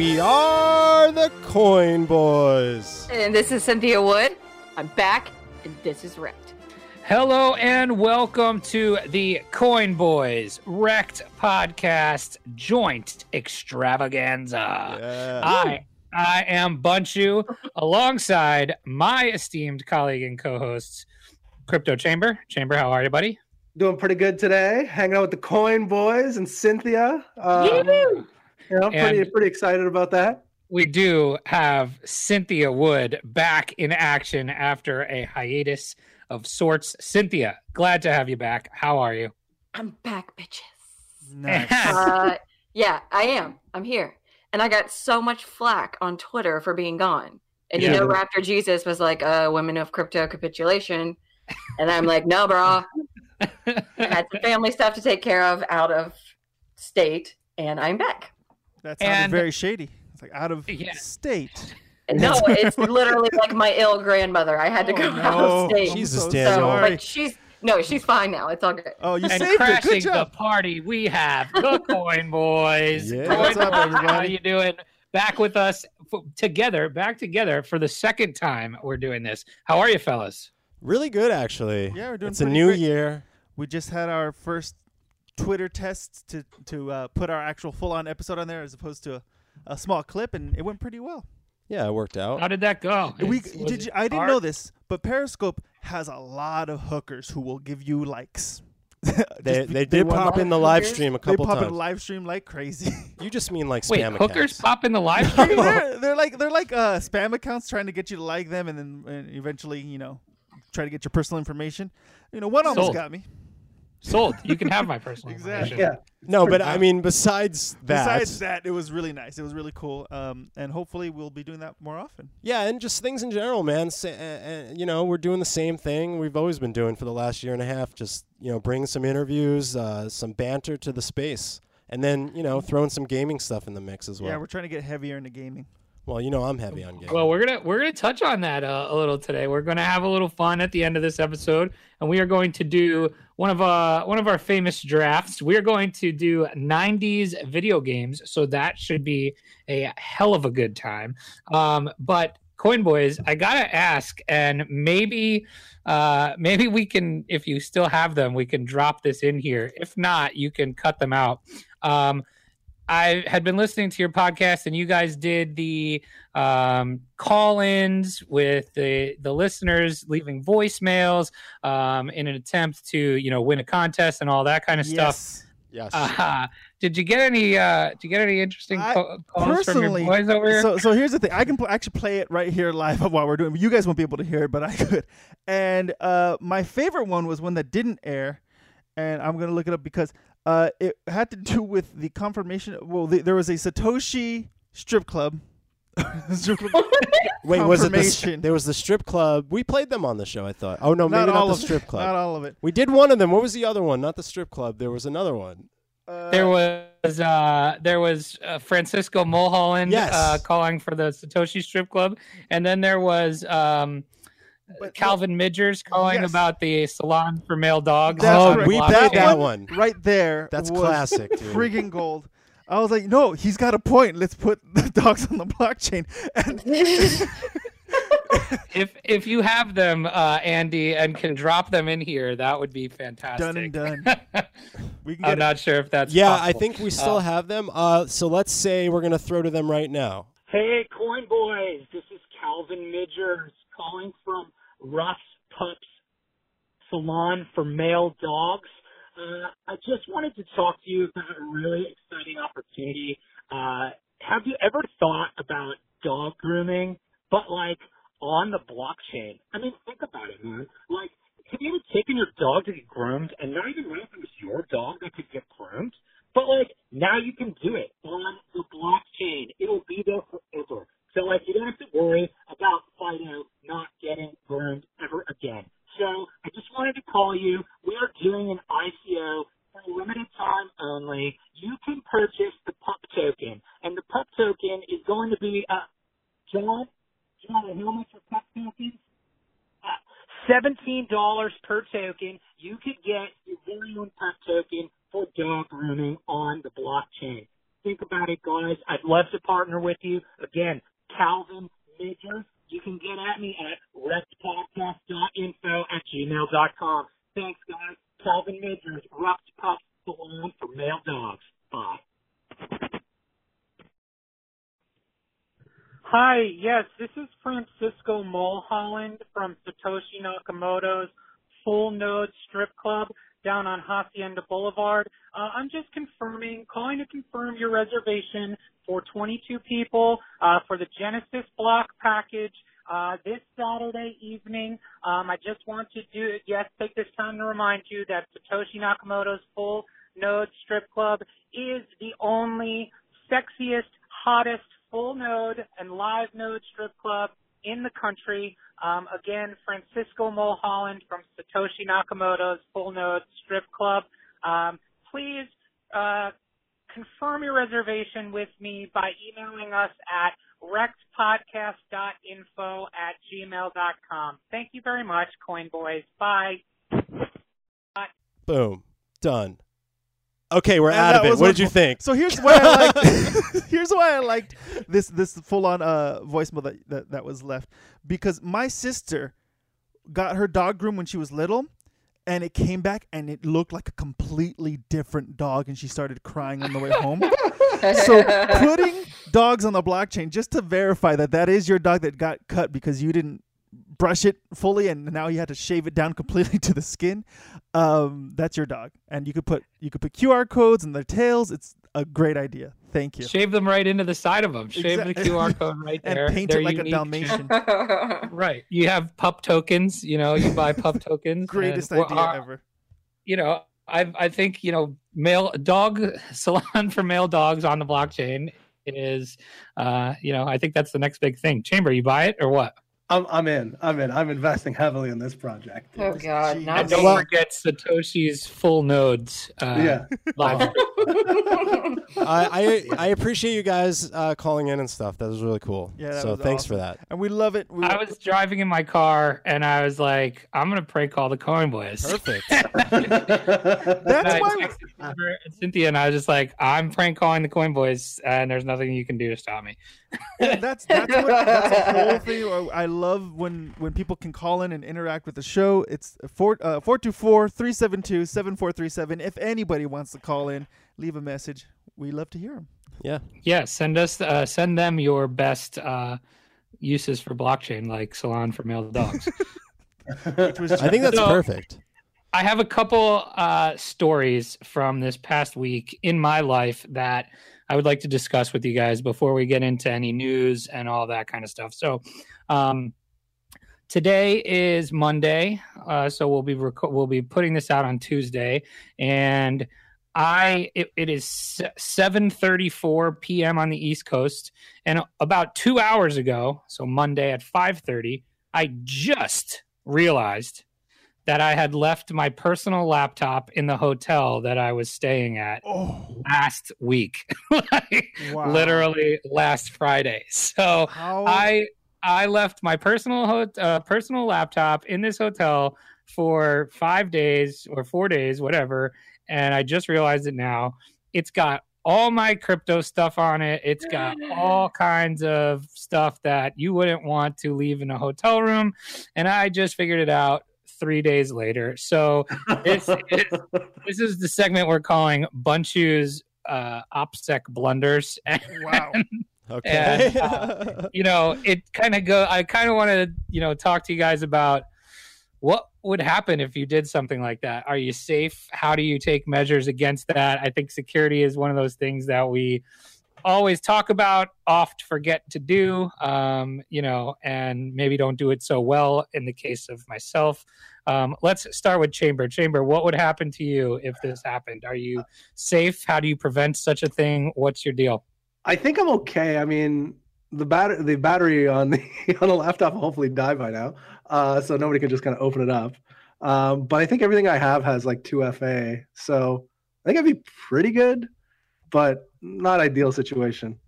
We are the Coin Boys. And this is Cynthia Wood. I'm back, and this is REKT. Hello and welcome to the Coin Boys REKT Podcast Joint Extravaganza. Yeah. I I am Bunchu alongside my esteemed colleague and co-hosts, Crypto Chamber. Chamber, how are you, buddy? Doing pretty good today. Hanging out with the Coin Boys and Cynthia. Uh, you know, pretty And- pretty excited about that. We do have Cynthia Wood back in action after a hiatus of sorts. Cynthia, glad to have you back. How are you? I'm back, bitches. Nice. Uh, yeah, I am. I'm here. And I got so much flack on Twitter for being gone. And you know, Raptor Jesus was like, uh, women of crypto capitulation. And I'm like, no, bro. I had some family stuff to take care of out of state, and I'm back. That sounded And- very shady. It's like out of Yeah. state. No, it's literally like my ill grandmother. I had to oh, go Oh, out no. of state. I'm Jesus, so Daniel. so, sorry. but she's no, she's fine now. It's all good. Oh, you and saved it. Good crashing the party, we have the Coin Boys. Yeah. Coin What's up, Boys, How you doing? Back with us f- together, back together for the second time we're doing this. How are you, fellas? Really good, actually. Yeah, we're doing It's a new great. year. We just had our first Twitter test to to uh, put our actual full on episode on there as opposed to a, a small clip, and it went pretty well. Yeah, it worked out. How did that go? we It's- did. You, I didn't hard? know this, but Periscope has a lot of hookers who will give you likes. They, Just- they did pop in the live stream a couple They couple pop in times. live stream like crazy. You just mean like Wait, spam hookers accounts. pop in the live stream? mean, they're, they're like they're like uh, spam accounts trying to get you to like them, and then and eventually, you know, try to get your personal information. You know, one almost Sold. got me. Sold. You can have my personal Exactly. information. Yeah. No, but I mean, besides that, Besides that, it was really nice. It was really cool, um, and hopefully we'll be doing that more often. yeah, and just things in general, man. Sa- uh, uh, you know, we're doing the same thing we've always been doing for the last year and a half. Just you know, bring some interviews, uh, some banter to the space, and then you know, throwing some gaming stuff in the mix as well. Yeah, we're trying to get heavier into gaming. well, you know, I'm heavy on gaming. Well, we're gonna we're gonna touch on that uh, a little today. We're gonna have a little fun at the end of this episode, and we are going to do one of uh one of our famous drafts. We are going to do '90s video games, so that should be a hell of a good time. Um, but Coin Boys, I gotta ask, and maybe uh maybe we can, if you still have them, we can drop this in here. If not, you can cut them out. Um, I had been listening to your podcast, and you guys did the um, call-ins with the the listeners leaving voicemails um, in an attempt to you know win a contest and all that kind of stuff. Yes. yes. Uh, did you get any? Uh, did you get any interesting I- calls from your personally, boys over here? So, so here's the thing. I can pl- actually play it right here live while we're doing. You guys won't be able to hear it, but I could. And uh, my favorite one was one that didn't air, and I'm gonna look it up because uh, it had to do with the confirmation. Well, the, there was a Satoshi strip club. Strip club. Wait, was it the, confirmation. there was the strip club? We played them on the show. I thought. Oh no, not all not of the it. strip club. Not all of it. We did one of them. What was the other one? Not the strip club. There was another one. Uh, there was uh, there was uh, Francisco Mulholland Yes. uh, calling for the Satoshi Strip Club, and then there was um, But- Calvin Midgers calling Yes. about the salon for male dogs. That's oh, we Blockchain. that one- one. right there. That's was classic, dude. Friggin' gold. I was like, no, he's got a point. Let's put the dogs on the blockchain. And if if you have them, uh, Andy, and can drop them in here, that would be fantastic. done and done. We can I'm it. not sure if that's Yeah, I think we still Uh, have them. Uh, so let's say we're gonna throw to them right now. Hey, Coin Boys, this is Calvin Midgers calling from Russ Pups Salon for Male Dogs. Uh, I just wanted to talk to you about a really exciting opportunity. Uh, have you ever thought about dog grooming, but like on the blockchain? I mean, think about it, man. Like, have you ever taken your dog to get groomed and not even know if it was your dog that could get groomed? But like now you can do it on the blockchain. It'll be there forever. So like you don't have to worry about Fido not getting groomed ever again. So I just wanted to call you. We are doing an ICO for a limited time only. You can purchase the pup token, and the pup token is going to be uh John. John, how much for pup tokens? Uh, Seventeen dollars per token. You could get your very own pup token for dog grooming on the blockchain. think about it, guys. I'd love to partner with you. Again, Calvin Midgers. You can get at me at rektpodcast.info at gmail.com. Thanks, guys. Calvin Midgers, Rups Pups Salon for Male Dogs. Bye. Hi, yes, this is Francisco Mulholland from Satoshi Nakamoto's Full Node Strip Club down on Hacienda Boulevard. Uh, I'm just confirming, calling to confirm your reservation for 22 people uh, for the Genesis block package uh, this Saturday evening. Um, I just want to do, yes, take this time to remind you that Satoshi Nakamoto's Full Node Strip Club is the only sexiest, hottest full node and live node strip club in the country. Um, again, Francisco Mulholland from Satoshi Nakamoto's Full Node Strip Club. Um, please uh, confirm your reservation with me by emailing us at rektpodcast.info at gmail.com. Thank you very much, Coin Boys. Bye. Boom. Done. Okay, we're And out of it. What did you think? So here's why I liked here's why I liked this this full on uh voicemail that, that that was left because my sister got her dog groomed when she was little and it came back and it looked like a completely different dog and she started crying on the way home. so putting dogs on the blockchain just to verify that that is your dog that got cut because you didn't brush it fully and now you had to shave it down completely to the skin um, that's your dog and you could put you could put qr codes in their tails it's a great idea thank you Shave them right into the side of them. Shave Exact- the QR code right there. and there. paint They're it like unique. a dalmatian Right. You have pup tokens. You know, you buy pup tokens. greatest and, idea well, uh, ever You know, I I think you know, male dog salon for male dogs on the blockchain is, uh, you know, I think that's the next big thing. Chamber, you buy it or what? I'm I'm in. I'm in. I'm investing heavily in this project. oh God, Gee, not And don't Well- forget Satoshi's full nodes. Uh, yeah. Live. I, I I appreciate you guys uh, calling in and stuff. That was really cool. Yeah, so thanks awesome. for that. and we love it we, I was driving in my car and I was like, I'm gonna prank call the coin boys. Perfect. that's why texted Cynthia and I was just like, I'm prank calling the coin boys, and there's nothing you can do to stop me. Yeah, that's that's what that's the whole thing. I love when when people can call in and interact with the show. It's four uh, four two four three seven two seven four three seven. If anybody wants to call in, leave a message. We love to hear them. Yeah. Yeah, send us, uh, send them your best uh, uses for blockchain, like salon for male dogs. I think that's So- perfect. I have a couple uh, stories from this past week in my life that I would like to discuss with you guys before we get into any news and all that kind of stuff. So, um, today is Monday, uh, so we'll be rec- we'll be putting this out on Tuesday, and I it, it is seven thirty four p.m. on the East Coast, and about two hours ago, so Monday at five thirty, I just realized that I had left my personal laptop in the hotel that I was staying at Oh, last week, like, wow! literally last Friday. So How I I left my personal ho- uh, personal laptop in this hotel for five days or four days, whatever, and I just realized it now. It's got all my crypto stuff on it. It's got all kinds of stuff that you wouldn't want to leave in a hotel room, and I just figured it out three days later. So this is this is the segment we're calling Bunchu's uh, OPSEC blunders. And, wow! Okay. and, uh, you know, it kind of go. I kind of want to, you know, talk to you guys about what would happen if you did something like that. Are you safe? How do you take measures against that? I think security is one of those things that we always talk about, oft forget to do, um, you know, and maybe don't do it so well in the case of myself. Um, let's start with Chamber. Chamber, what would happen to you if this happened? Are you safe? How do you prevent such a thing? What's your deal? I think I'm okay. I mean, the battery the battery on the on the laptop will hopefully die by now, uh, so nobody can just kind of open it up. Um, but I think everything I have has like two FA, so I think I'd be pretty good, but not ideal situation.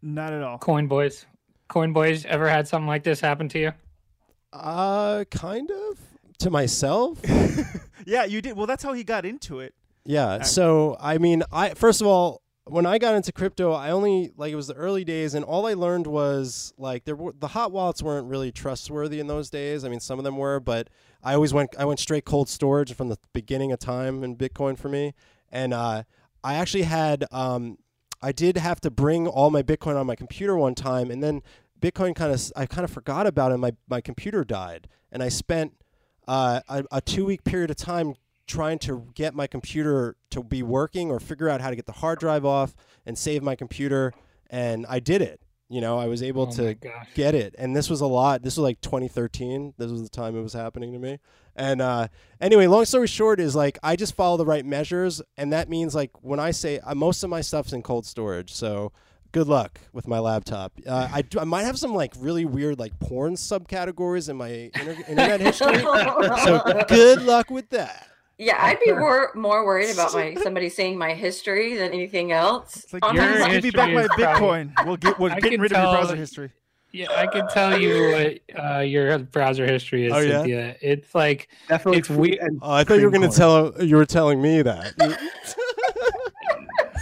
Not at all. Coin boys, coin boys, ever had something like this happen to you? uh, kind of to myself. yeah, you did. Well, that's how he got into it. Yeah. So I mean, I first of all, when I got into crypto, I only like it was the early days, and all I learned was like there were the hot wallets weren't really trustworthy in those days. I mean, some of them were, but I always went I went straight cold storage from the beginning of time in Bitcoin for me, and uh, I actually had um, I did have to bring all my Bitcoin on my computer one time, and then Bitcoin kind of I kind of forgot about it. My my computer died, and I spent uh, a, a two week period of time trying to get my computer to be working or figure out how to get the hard drive off and save my computer, and I did it. You know, I was able Oh to get it, and this was a lot. This was like 2013. This was the time it was happening to me. And uh, anyway, long story short is like I just follow the right measures, and that means like when I say uh, most of my stuff's in cold storage, so good luck with my laptop. Uh, I, do, I might have some like really weird like porn subcategories in my inter- internet history, so good luck with that. Yeah, I'd be more more worried about my somebody seeing my history than anything else. It's like, Honestly. Your please give me back my history is probably- Bitcoin. We'll get we're I getting can rid of your browser history. Yeah, I can tell you what uh, your browser history is, Oh, yeah? Cynthia. It's like Definitely It's food weird. and Oh, I thought you were going to tell you were telling me that.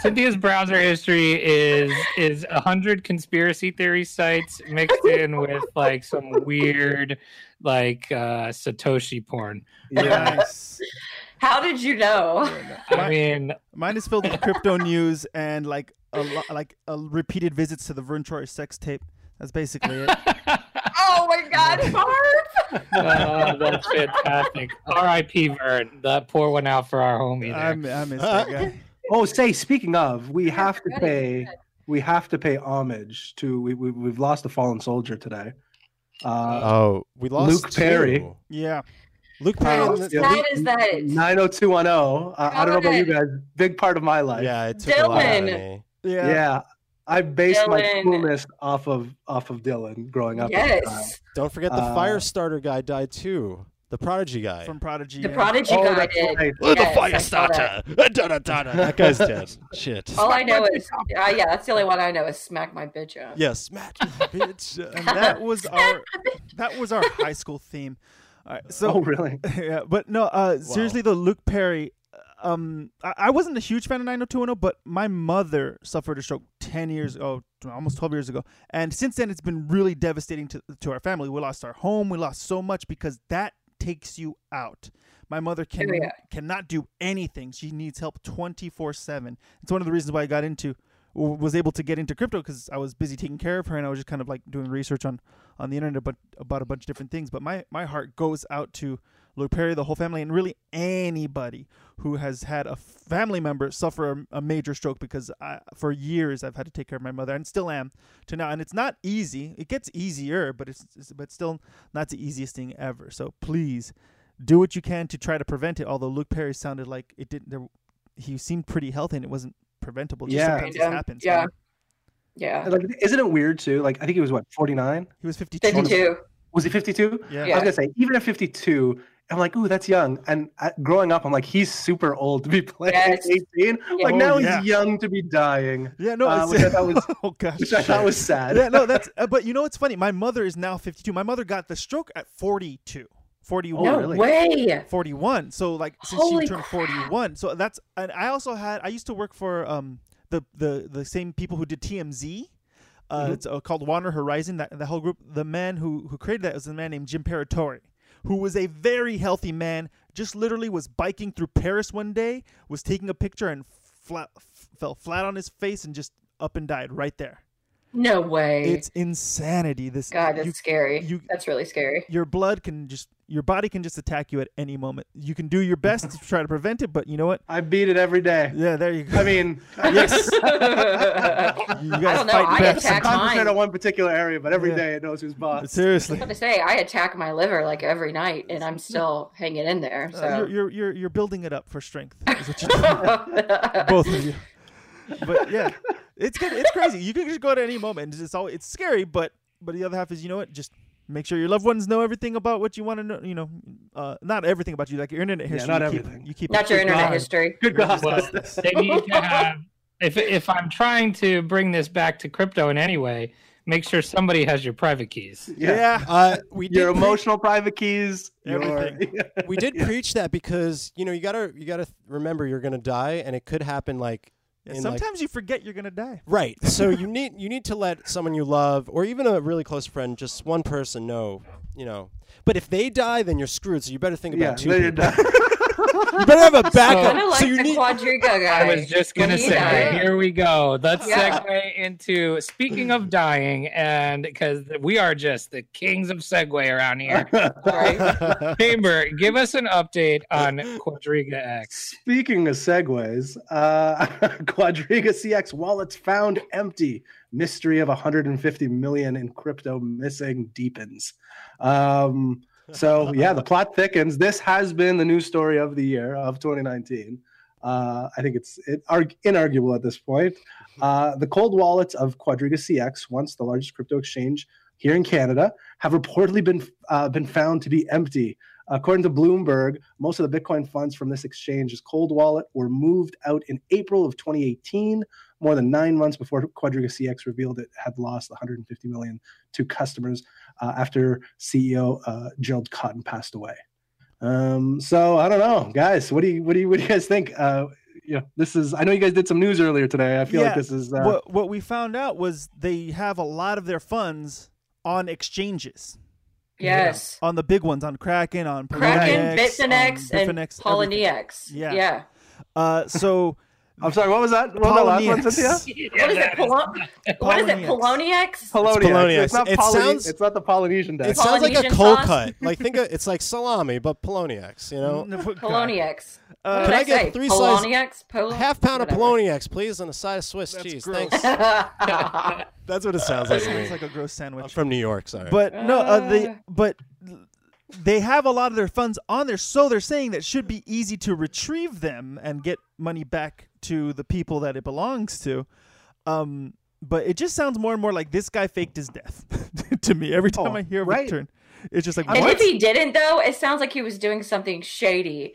Cynthia's browser history is is a hundred conspiracy theory sites mixed in with like some weird like uh Satoshi porn. Yeah. Nice. How did you know? I mean, Mine is filled with crypto news and like a lo- like a repeated visits to the Vern Troyer sex tape. That's basically it. Oh my God, Barb! uh, that's fantastic. R.I.P. Vern. That poor one out for our homie I, there. I miss that guy. Oh, say speaking of, we have to pay we have to pay homage to we, we we've lost a fallen soldier today. Uh, oh, we lost Luke Perry. Yeah. Luke Perry. How and the- sad is that? Nine zero two one zero. Uh, I don't know about you guys. Big part of my life. Yeah, it took a lot out of me. Yeah. Yeah. I based my coolness off of off of Dylan growing up. at the time. Yes, Don't forget the Uh, fire starter guy died too. The prodigy guy. From Prodigy. the yeah. Prodigy Oh, guy that's did. right. Oh, the Yes, fire that. starter. Da-da-da-da. That guy's dead. Shit. All I know is, uh, yeah, that's the only one I know is smack my bitch up. Yes, smack you, bitch. and that was our that was our high school theme. All right, so oh really? yeah, but no, uh, seriously though, Luke Perry. Um, I, I wasn't a huge fan of 90210, but my mother suffered a stroke 10 years, oh, almost 12 years ago, and since then it's been really devastating to to our family. We lost our home, we lost so much because that takes you out. My mother can Oh, yeah. cannot do anything. She needs help 24 seven. It's one of the reasons why I got into was able to get into crypto because I was busy taking care of her and I was just kind of like doing research on on the internet about about a bunch of different things. But my my heart goes out to Luke Perry, the whole family, and really anybody who has had a family member suffer a, a major stroke because I, for years I've had to take care of my mother and still am to now. And it's not easy. It gets easier, but it's, it's but still not the easiest thing ever. So please do what you can to try to prevent it. Although Luke Perry sounded like it didn't. There, he seemed pretty healthy and it wasn't preventable. Just Yeah. sometimes Yeah, this happens. yeah. man. Yeah, Like, isn't it weird too? Like I think he was what forty nine. He was 52. 52. Was he fifty two? Yeah. I was gonna say even at fifty two. I'm like, ooh, that's young. And uh, growing up, I'm like, he's super old to be playing Yes. 18. Like Oh, now yeah. he's young to be dying. Yeah, no, Uh, which I thought was- oh gosh, Which I thought was sad. yeah, no, that's. Uh, but you know what's funny? My mother is now 52. My mother got the stroke at 42, 41, Oh, No really? way. 41. So like since Holy she turned 41. So that's and I also had I used to work for um the the the same people who did TMZ. Uh, Mhm. It's uh, called Warner Horizon. That the whole group. The man who who created that was a man named Jim Paratore, who was a very healthy man. Just literally was biking through Paris one day, was taking a picture and flat f- fell flat on his face and just up and died right there. No way. It's insanity. This God, that's you- scary. you- that's really scary. your blood can just your body can just attack you at any moment. You can do your best to try to prevent it, but you know what? I beat it every day. Yeah, there you go. I mean, yes, you I guys don't know, fight I back. attack concentrate mine. on one particular area, but every Yeah. day it knows who's boss. Seriously, I was gonna say I attack my liver like every night, and I'm still hanging in there. Uh, So you're, you're you're you're building it up for strength. Is what. Both of you. But yeah, it's good. It's crazy. You can just go at any moment. It's all it's scary, but but the other half is you know what? Just make sure your loved ones know everything about what you want to know. You know, uh, not everything about you, like your internet Yeah, history. not you keep- You keep not your internet going. history. Good God. Well, they need to have. If if I'm trying to bring this back to crypto in any way, make sure somebody has your private keys. yeah. Yeah. Uh, we did Your pre- emotional private keys. Your, we did preach that because you know you gotta you gotta remember you're gonna die and it could happen like Yeah, in, like- sometimes you forget you're gonna die. Right. So you need you need to let someone you love or even a really close friend, just one person know, you know. But if they die, then you're screwed. So you better think Yeah, about two then you're people. done. You better have a backup. Kind of so you the need Quadriga guy. I was just gonna He say, died. here we go. Let's Yeah. segue into speaking of dying, and because we are just the kings of segue around here. Right? Chamber, give us an update on Quadriga X. Speaking of segues, uh, Quadriga CX wallets found empty. Mystery of 150 million in crypto missing deepens. Um, so yeah, the plot thickens. This has been the news story of the year of 2019. Uh, I think it's it, arg- inarguable at this point. Uh, the cold wallets of Quadriga CX, once the largest crypto exchange here in Canada, have reportedly been uh, been found to be empty. According to Bloomberg, most of the Bitcoin funds from this exchange's cold wallet were moved out in April of 2018, more than nine months before Quadriga CX revealed it had lost 150 million to customers uh, after CEO uh, Gerald Cotten passed away. Um, so I don't know, guys. What do you what do you what do you guys think? Uh, know, this is. I know you guys did some news earlier today. I feel like this is. Uh, what what we found out was they have a lot of their funds on exchanges, Yes. on the big ones, on Kraken, on Kraken, Poloniex, on Bitfinex, and Bitfinex, Yeah. Yeah. Uh, so I'm sorry. What was that? What was that last one, Cynthia? What is it? Polo- what is it? Poloniex. Poloniex? Poloniex. Poloniex. It's not It Poly- sounds- It's not the Polynesian diet. It deck. sounds like a cold sauce? cut. Like think of, it's like salami, but Poloniex. You know, Poloniex. Uh, Can did I get say? three slices- Poloniex? Half pound of whatever. Poloniex, please, and a side of Swiss That's cheese. gross. Thanks. That's what it sounds like to It's like a gross sandwich. I'm sandwich. from New York. Sorry. But no, uh, they Uh. but they have a lot of their funds on there, so they're saying that it should be easy to retrieve them and get money back to the people that it belongs to. Um, but it just sounds more and more like this guy faked his death to me every time Oh, I hear right. return. It's just like And what? if he didn't, though, it sounds like he was doing something shady.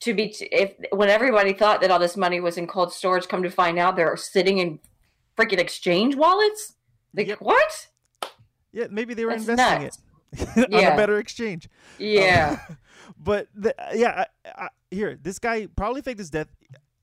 To be, t- if when everybody thought that all this money was in cold storage, come to find out they're sitting in freaking exchange wallets. Like Yep. what? yeah, maybe they were That's investing nuts. it on a better exchange. Yeah. Um, but the, yeah, I, I, here this guy probably faked his death,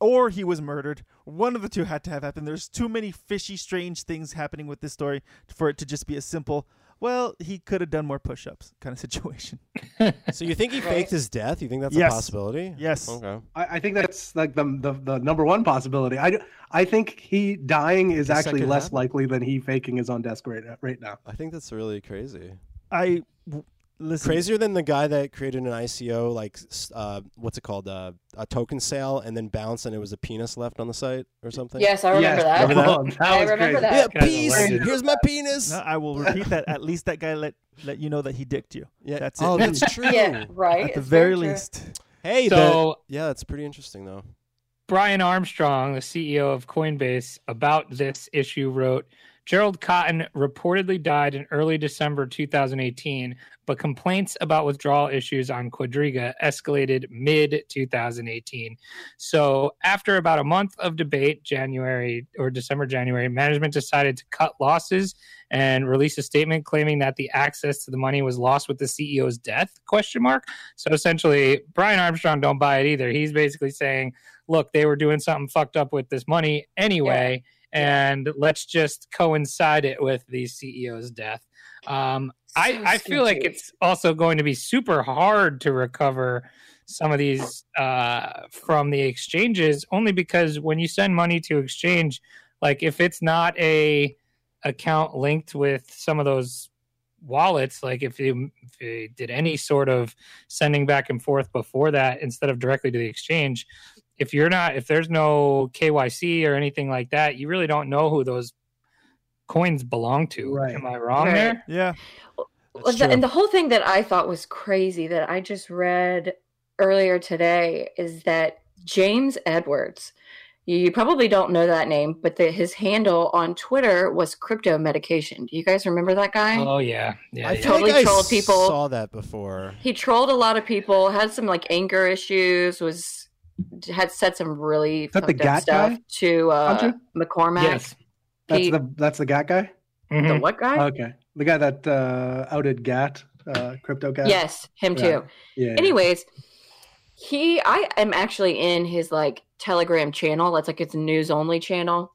or he was murdered. One of the two had to have happened. There's too many fishy, strange things happening with this story for it to just be a simple. Well, he could have done more push-ups kind of situation. so you think he faked his death? You think that's Yes. a possibility? Yes. Okay. I, I think that's like the, the the number one possibility. I, I think he dying is actually less happen. likely than he faking his own desk right, right now. I think that's really crazy. I w- listen. Crazier than the guy that created an ICO, like uh, what's it called, uh, a token sale, and then bounced, and it was a penis left on the site or something. yes, I remember Yes, that. Remember that? oh, that I remember crazy. that. Yeah, peace. Here's my penis. No, I will repeat that. At least that guy let let you know that he dicked you. Yeah. That's it. oh, that's true. Yeah, right. At the It's very true. least. Hey, the, So yeah, that's pretty interesting though. Brian Armstrong, the CEO of Coinbase, about this issue wrote Gerald Cotten reportedly died in early December 2018, but complaints about withdrawal issues on Quadriga escalated mid 2018. So, after about a month of debate, January or December, January, management decided to cut losses and release a statement claiming that the access to the money was lost with the CEO's death question mark. So essentially brian armstrong don't buy it either. He's basically saying look they were doing something fucked up with this money anyway and let's just coincide it with the ceo's death. Um, I, So I feel like it's also going to be super hard to recover some of these uh, from the exchanges only because when you send money to exchange like if it's not a account linked with some of those wallets like if you, if you did any sort of sending back and forth before that instead of directly to the exchange if you're not if there's no kyc or anything like that you really don't know who those coins belong to Right. am i wrong Right. there Yeah. Well, the- and the whole thing that I thought was crazy that I just read earlier today is that James Edwards, you probably don't know that name, but the, his handle on Twitter was crypto medication. Do you guys remember that guy? oh yeah yeah, I yeah. Totally like I trolled people. Saw that before. he trolled a lot of people, had some like anger issues, was had said some really that the fucked Gat stuff guy, to uh, Hunter? McCormack. yes that's Pete- the that's the Gat guy. Mhm. the what guy? Okay, the guy that uh, outed Gat, uh, crypto Gat. yes, him Right. too. Yeah. yeah. Anyways, he I am actually in his like Telegram channel. That's like its news only channel,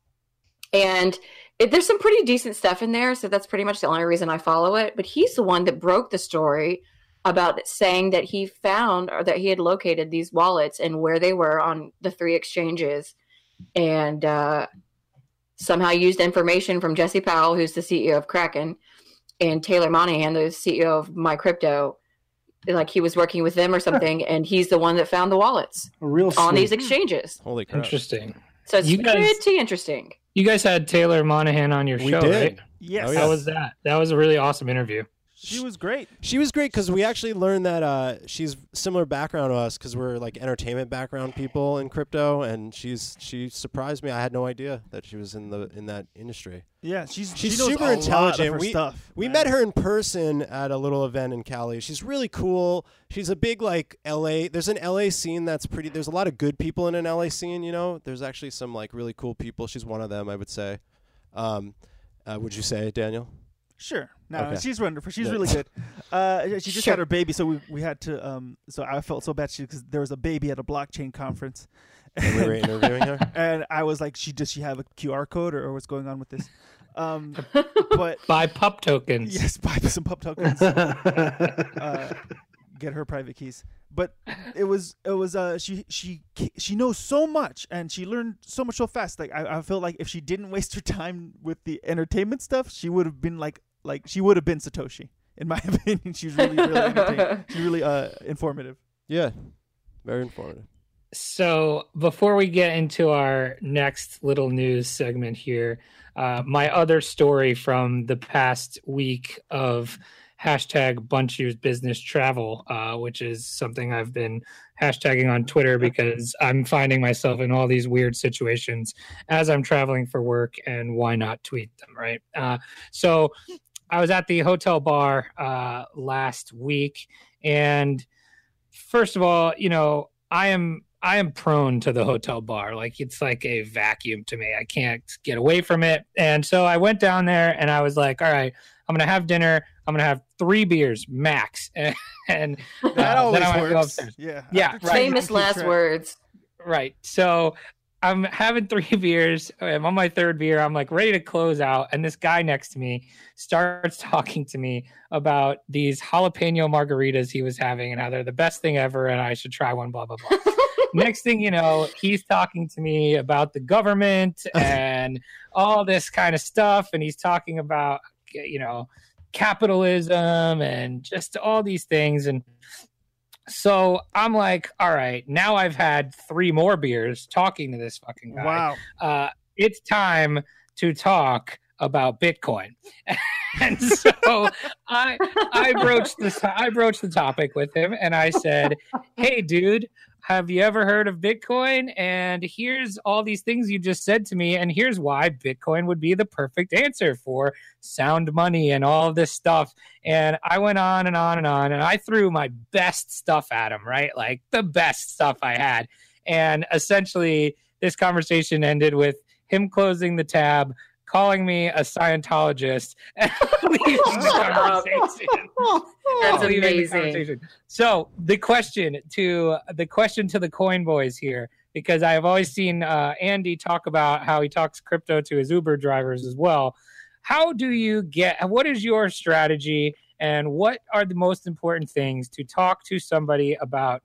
and it, there's some pretty decent stuff in there. So that's pretty much the only reason I follow it. But he's the one that broke the story about saying that he found or that he had located these wallets and where they were on the three exchanges, and uh, somehow used information from Jesse Powell, who's the CEO of Kraken, and Taylor Monahan, the CEO of My Crypto like he was working with them or something, and he's the one that found the wallets A real on sleuth. these exchanges. Holy crap! Interesting. So it's You guys- pretty interesting. You guys had Taylor Monahan on your We show, did. right? Yes. Yeah. How was that? That was a really awesome interview. She was great. She was great because we actually learned that uh, she's similar background to us because we're like entertainment background people in crypto, and she's she surprised me. I had no idea that she was in the in that industry. Yeah, she's She's she super a lot of intelligent. We- stuff. We met her in person at a little event in Cali. She's really cool. She's a big like LA. There's an LA scene that's pretty. There's a lot of good people in an LA scene. You know, there's actually some like really cool people. She's one of them, I would say. Um, uh, would you say, Daniel? Sure. No, Okay. she's wonderful. She's Yeah. really good. Uh, she just Sure. had her baby, so we, we had to. Um, so I felt so bad because there was a baby at a blockchain conference, And we were interviewing her. and I was like, "She does she have a QR code or, or what's going on with this?" Um, but Buy pup tokens. yes, buy some pup tokens. uh, get her private keys. But it was it was uh she she she knows so much and she learned so much so fast. Like I, I feel like if she didn't waste her time with the entertainment stuff, she would have been like like she would have been Satoshi. In my opinion, she's really really entertaining. She's really uh informative. Yeah, very informative. So before we get into our next little news segment here, uh, my other story from the past week of hashtag Bunchu's business travel, uh, which is something I've been hashtagging on Twitter because I'm finding myself in all these weird situations as I'm traveling for work, and why not tweet them, right? Uh, so I was at the hotel bar uh, last week, and first of all, you know, I am I am prone to the hotel bar. Like it's like a vacuum to me. I can't get away from it. And so I went down there and I was like, all right, I'm gonna have dinner. I'm gonna have three beers max. And, uh, That always I wanna works. Yeah. Yeah, right. Famous last words. Right. So I'm having three beers. I'm on my third beer. I'm like ready to close out. And this guy next to me starts talking to me about these jalapeno margaritas he was having and how they're the best thing ever and I should try one, blah, blah, blah. next thing you know, he's talking to me about the government and all this kind of stuff. And he's talking about, you know, capitalism and just all these things. And so I'm like, all right, now I've had three more beers talking to this fucking guy. Wow. Uh, it's time to talk about Bitcoin. and so I I broached this I broached the topic with him and I said, "Hey dude, have you ever heard of Bitcoin? And here's all these things you just said to me and here's why Bitcoin would be the perfect answer for sound money and all this stuff." And I went on and on and on and I threw my best stuff at him, right? Like the best stuff I had. And essentially this conversation ended with him closing the tab, calling me a Scientologist, and leaving the conversation. That's amazing. conversation. So the question to the question to the coin boys here, because I have always seen uh, Andy talk about how he talks crypto to his Uber drivers as well. How do you get? What is your strategy, and what are the most important things to talk to somebody about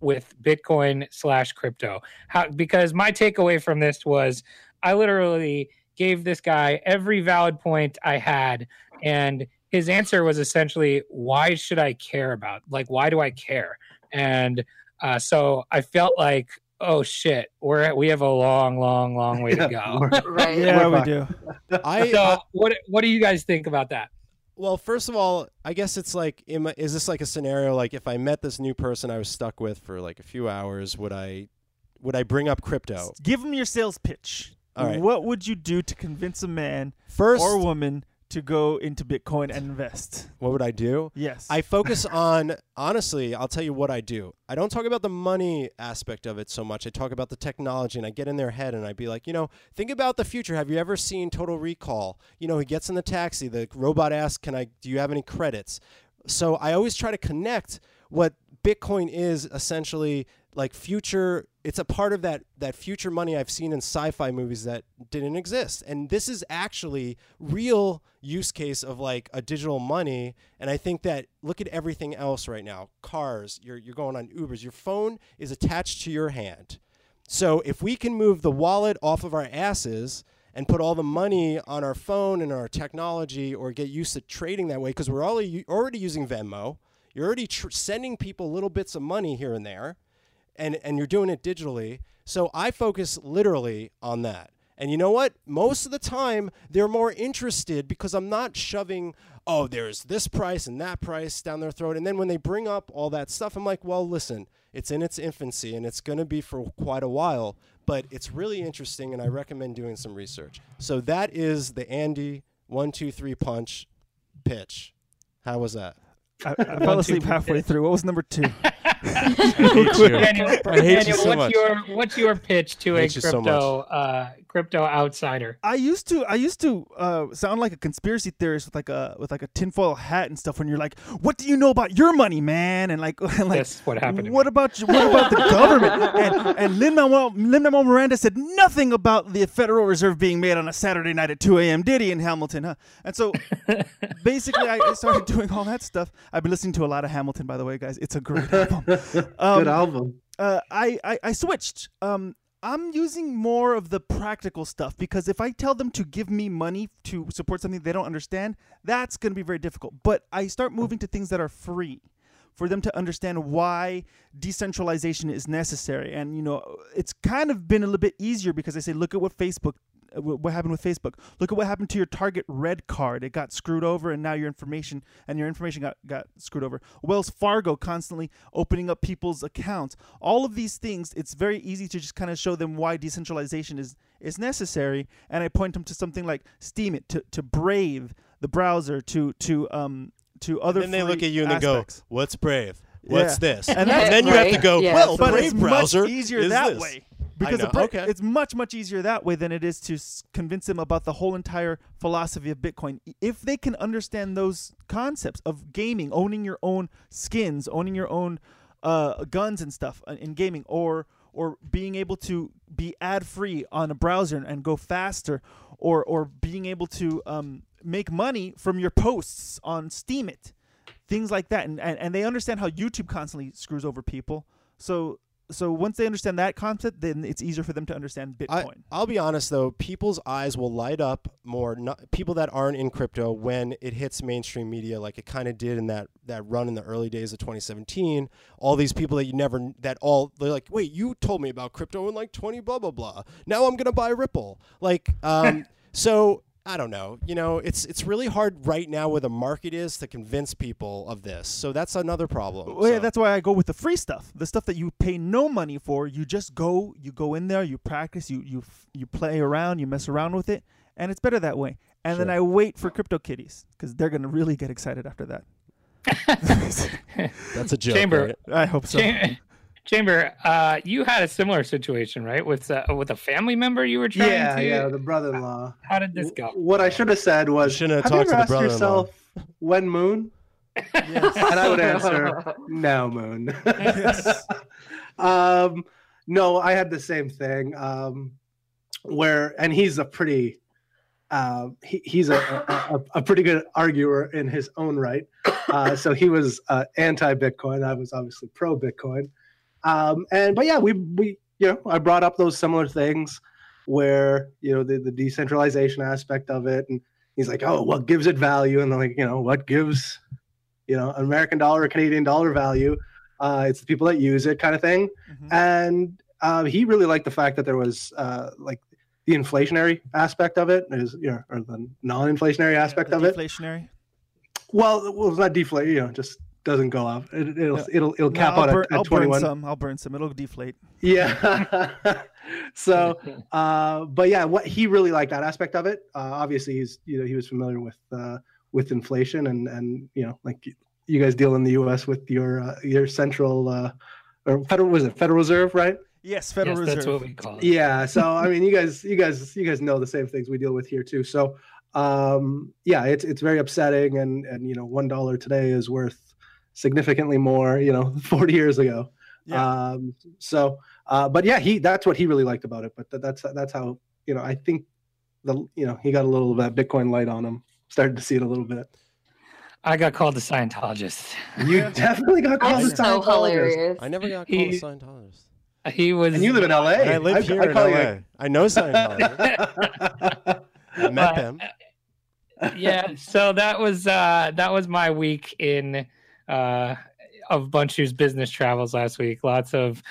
with Bitcoin slash crypto? How because my takeaway from this was I literally gave this guy every valid point I had, and his answer was essentially, "Why should I care about? Like, why do I care?" And uh, so I felt like, "Oh shit, we're we have a long, long, long way to go." Right. Yeah, we do. I, so I what what do you guys think about that? well, first of all, I guess it's like, is this like a scenario like if I met this new person I was stuck with for like a few hours, would I, would I bring up crypto? Give them your sales pitch. All right. What would you do to convince a man First, or woman to go into Bitcoin and invest? what would I do? Yes. I focus on honestly, I'll tell you what I do. I don't talk about the money aspect of it so much. I talk about the technology and I get in their head and I'd be like, you know, think about the future. Have you ever seen Total Recall? You know, he gets in the taxi, the robot asks, "Can I do you have any credits?" So I always try to connect what Bitcoin is essentially like future it's a part of that that future money I've seen in sci-fi movies that didn't exist. And this is actually real use case of like a digital money and I think that look at everything else right now. Cars, you're you're going on Ubers, your phone is attached to your hand. So if we can move the wallet off of our asses and put all the money on our phone and our technology or get used to trading that way because we're already already using Venmo, you're already tr- sending people little bits of money here and there and and you're doing it digitally. So I focus literally on that. And you know what? Most of the time they're more interested because I'm not shoving, oh, there's this price and that price down their throat. And then when they bring up all that stuff, I'm like, well, listen, it's in its infancy and it's going to be for quite a while, but it's really interesting and I recommend doing some research. So that is the Andy one two three punch pitch. How was that? I, I fell asleep halfway through. What was number two? hate you. Daniel, I hate Daniel, you so what's much. your what's your pitch to a Hate you so crypto uh, crypto outsider? I used to I used to uh, sound like a conspiracy theorist with like a with like a tinfoil hat and stuff when you're like, what do you know about your money, man? And like, and like That's what happened what about you, what about the government? And and Lin Manuel Lin Manuel Miranda said nothing about the Federal Reserve being made on a Saturday night at 2 a.m. Diddy in Hamilton, huh? And so basically, I I started doing all that stuff. I've been listening to a lot of Hamilton, by the way, guys. It's a great album. Um, Good album. uh, I, I I switched. Um, I'm using more of the practical stuff because if I tell them to give me money to support something they don't understand, that's going to be very difficult. But I start moving to things that are free for them to understand why decentralization is necessary. And you know, it's kind of been a little bit easier because I say, look at what Facebook what happened with Facebook. Look at what happened to your Target Red card. It got screwed over, and now your information and your information got, got screwed over. Wells Fargo constantly opening up people's accounts. All of these things, it's very easy to just kind of show them why decentralization is is necessary. And I point them to something like Steemit, to to Brave, the browser, to to um to other. then they look at you and aspects. they go, "What's Brave? What's Yeah. this?" And And, that's then you have to go, Yeah. "Well, but Brave it's browser much easier is that this." way because know, okay. it's much much easier that way than it is to s- convince them about the whole entire philosophy of Bitcoin. If they can understand those concepts of gaming, owning your own skins, owning your own uh, guns and stuff uh, in gaming, or or being able to be ad free on a browser and, and go faster, or or being able to um, make money from your posts on Steam it, things like that, and, and and they understand how YouTube constantly screws over people. So so once they understand that concept, then it's easier for them to understand I, Bitcoin. I'll be honest though, people's eyes will light up more. Not, people that aren't in crypto when it hits mainstream media, like it kind of did in that that run in the early days of 2017. All these people that you never that all they're like, wait, you told me about crypto in like 20 blah blah blah. Now I'm gonna buy Ripple. Like, um, so I don't know. You know, it's it's really hard right now where the market is to convince people of this. So that's another problem. Well, yeah, that's why I go with the free stuff. The stuff that you pay no money for. You just go, you go in there, you practice, you you you play around, you mess around with it, and it's better that way. And then I wait for crypto kitties because they're gonna really get excited after that. that's a joke. Chamber. right? I hope so. Cham- Chamber, uh, you had a similar situation, right? With uh, with a family member you were trying Yeah, to. yeah, the brother-in-law. How did this go? What I should have said was, shouldn't have have you to ever the asked brother-in-law." yourself when moon? Yes. And I would answer, no moon. Yes. um, no, I had the same thing. Um, where, and he's a pretty, uh, he, he's a, a, a- a pretty good arguer in his own right. Uh, so he was uh, anti-Bitcoin. I was obviously pro-Bitcoin. Um, and but yeah, we we you know I brought up those similar things where you know the, the decentralization aspect of it, and he's like, oh, what gives it value? And I'm like, you know, what gives you know an American dollar or Canadian dollar value? Uh, it's the people that use it, kind of thing. Mhm. And uh, he really liked the fact that there was uh, like the inflationary aspect of it, is you know, or the non-inflationary aspect The of it. deflationary. Well, well, it's not deflate. You know, just doesn't go up. It, it'll, Yeah. it'll it'll cap I'll out burn, at, I'll at burn 21. some. I'll burn some. It'll deflate. Yeah. so, uh, but yeah, what he really liked that aspect of it. Uh, obviously, he's you know he was familiar with uh, with inflation and and you know like you guys deal in the U.S. with your uh, your central uh, or federal was it Federal Reserve, right? Yes, Federal yes, Reserve. that's what we call it. Yeah. So I mean, you guys, you guys, you guys know the same things we deal with here too. So um, yeah, it's it's very upsetting, and and you know, one dollar today is worth significantly more, you know, 40 years ago. Yeah. Um, so, uh, but yeah, he that's what he really liked about it. But that, that's that's how you know I think the you know he got a little of that Bitcoin light on him. Started to see it a little bit. I got called a Scientologist. You definitely got called a That's so Scientologist. hilarious. I never got called He- a Scientologist. He was. And you live in LA. And I live I- here I in LA. you I know Scientologists. I met But- them. yeah so that was uh that was my week in uh of bunchu's business travels last week. Lots of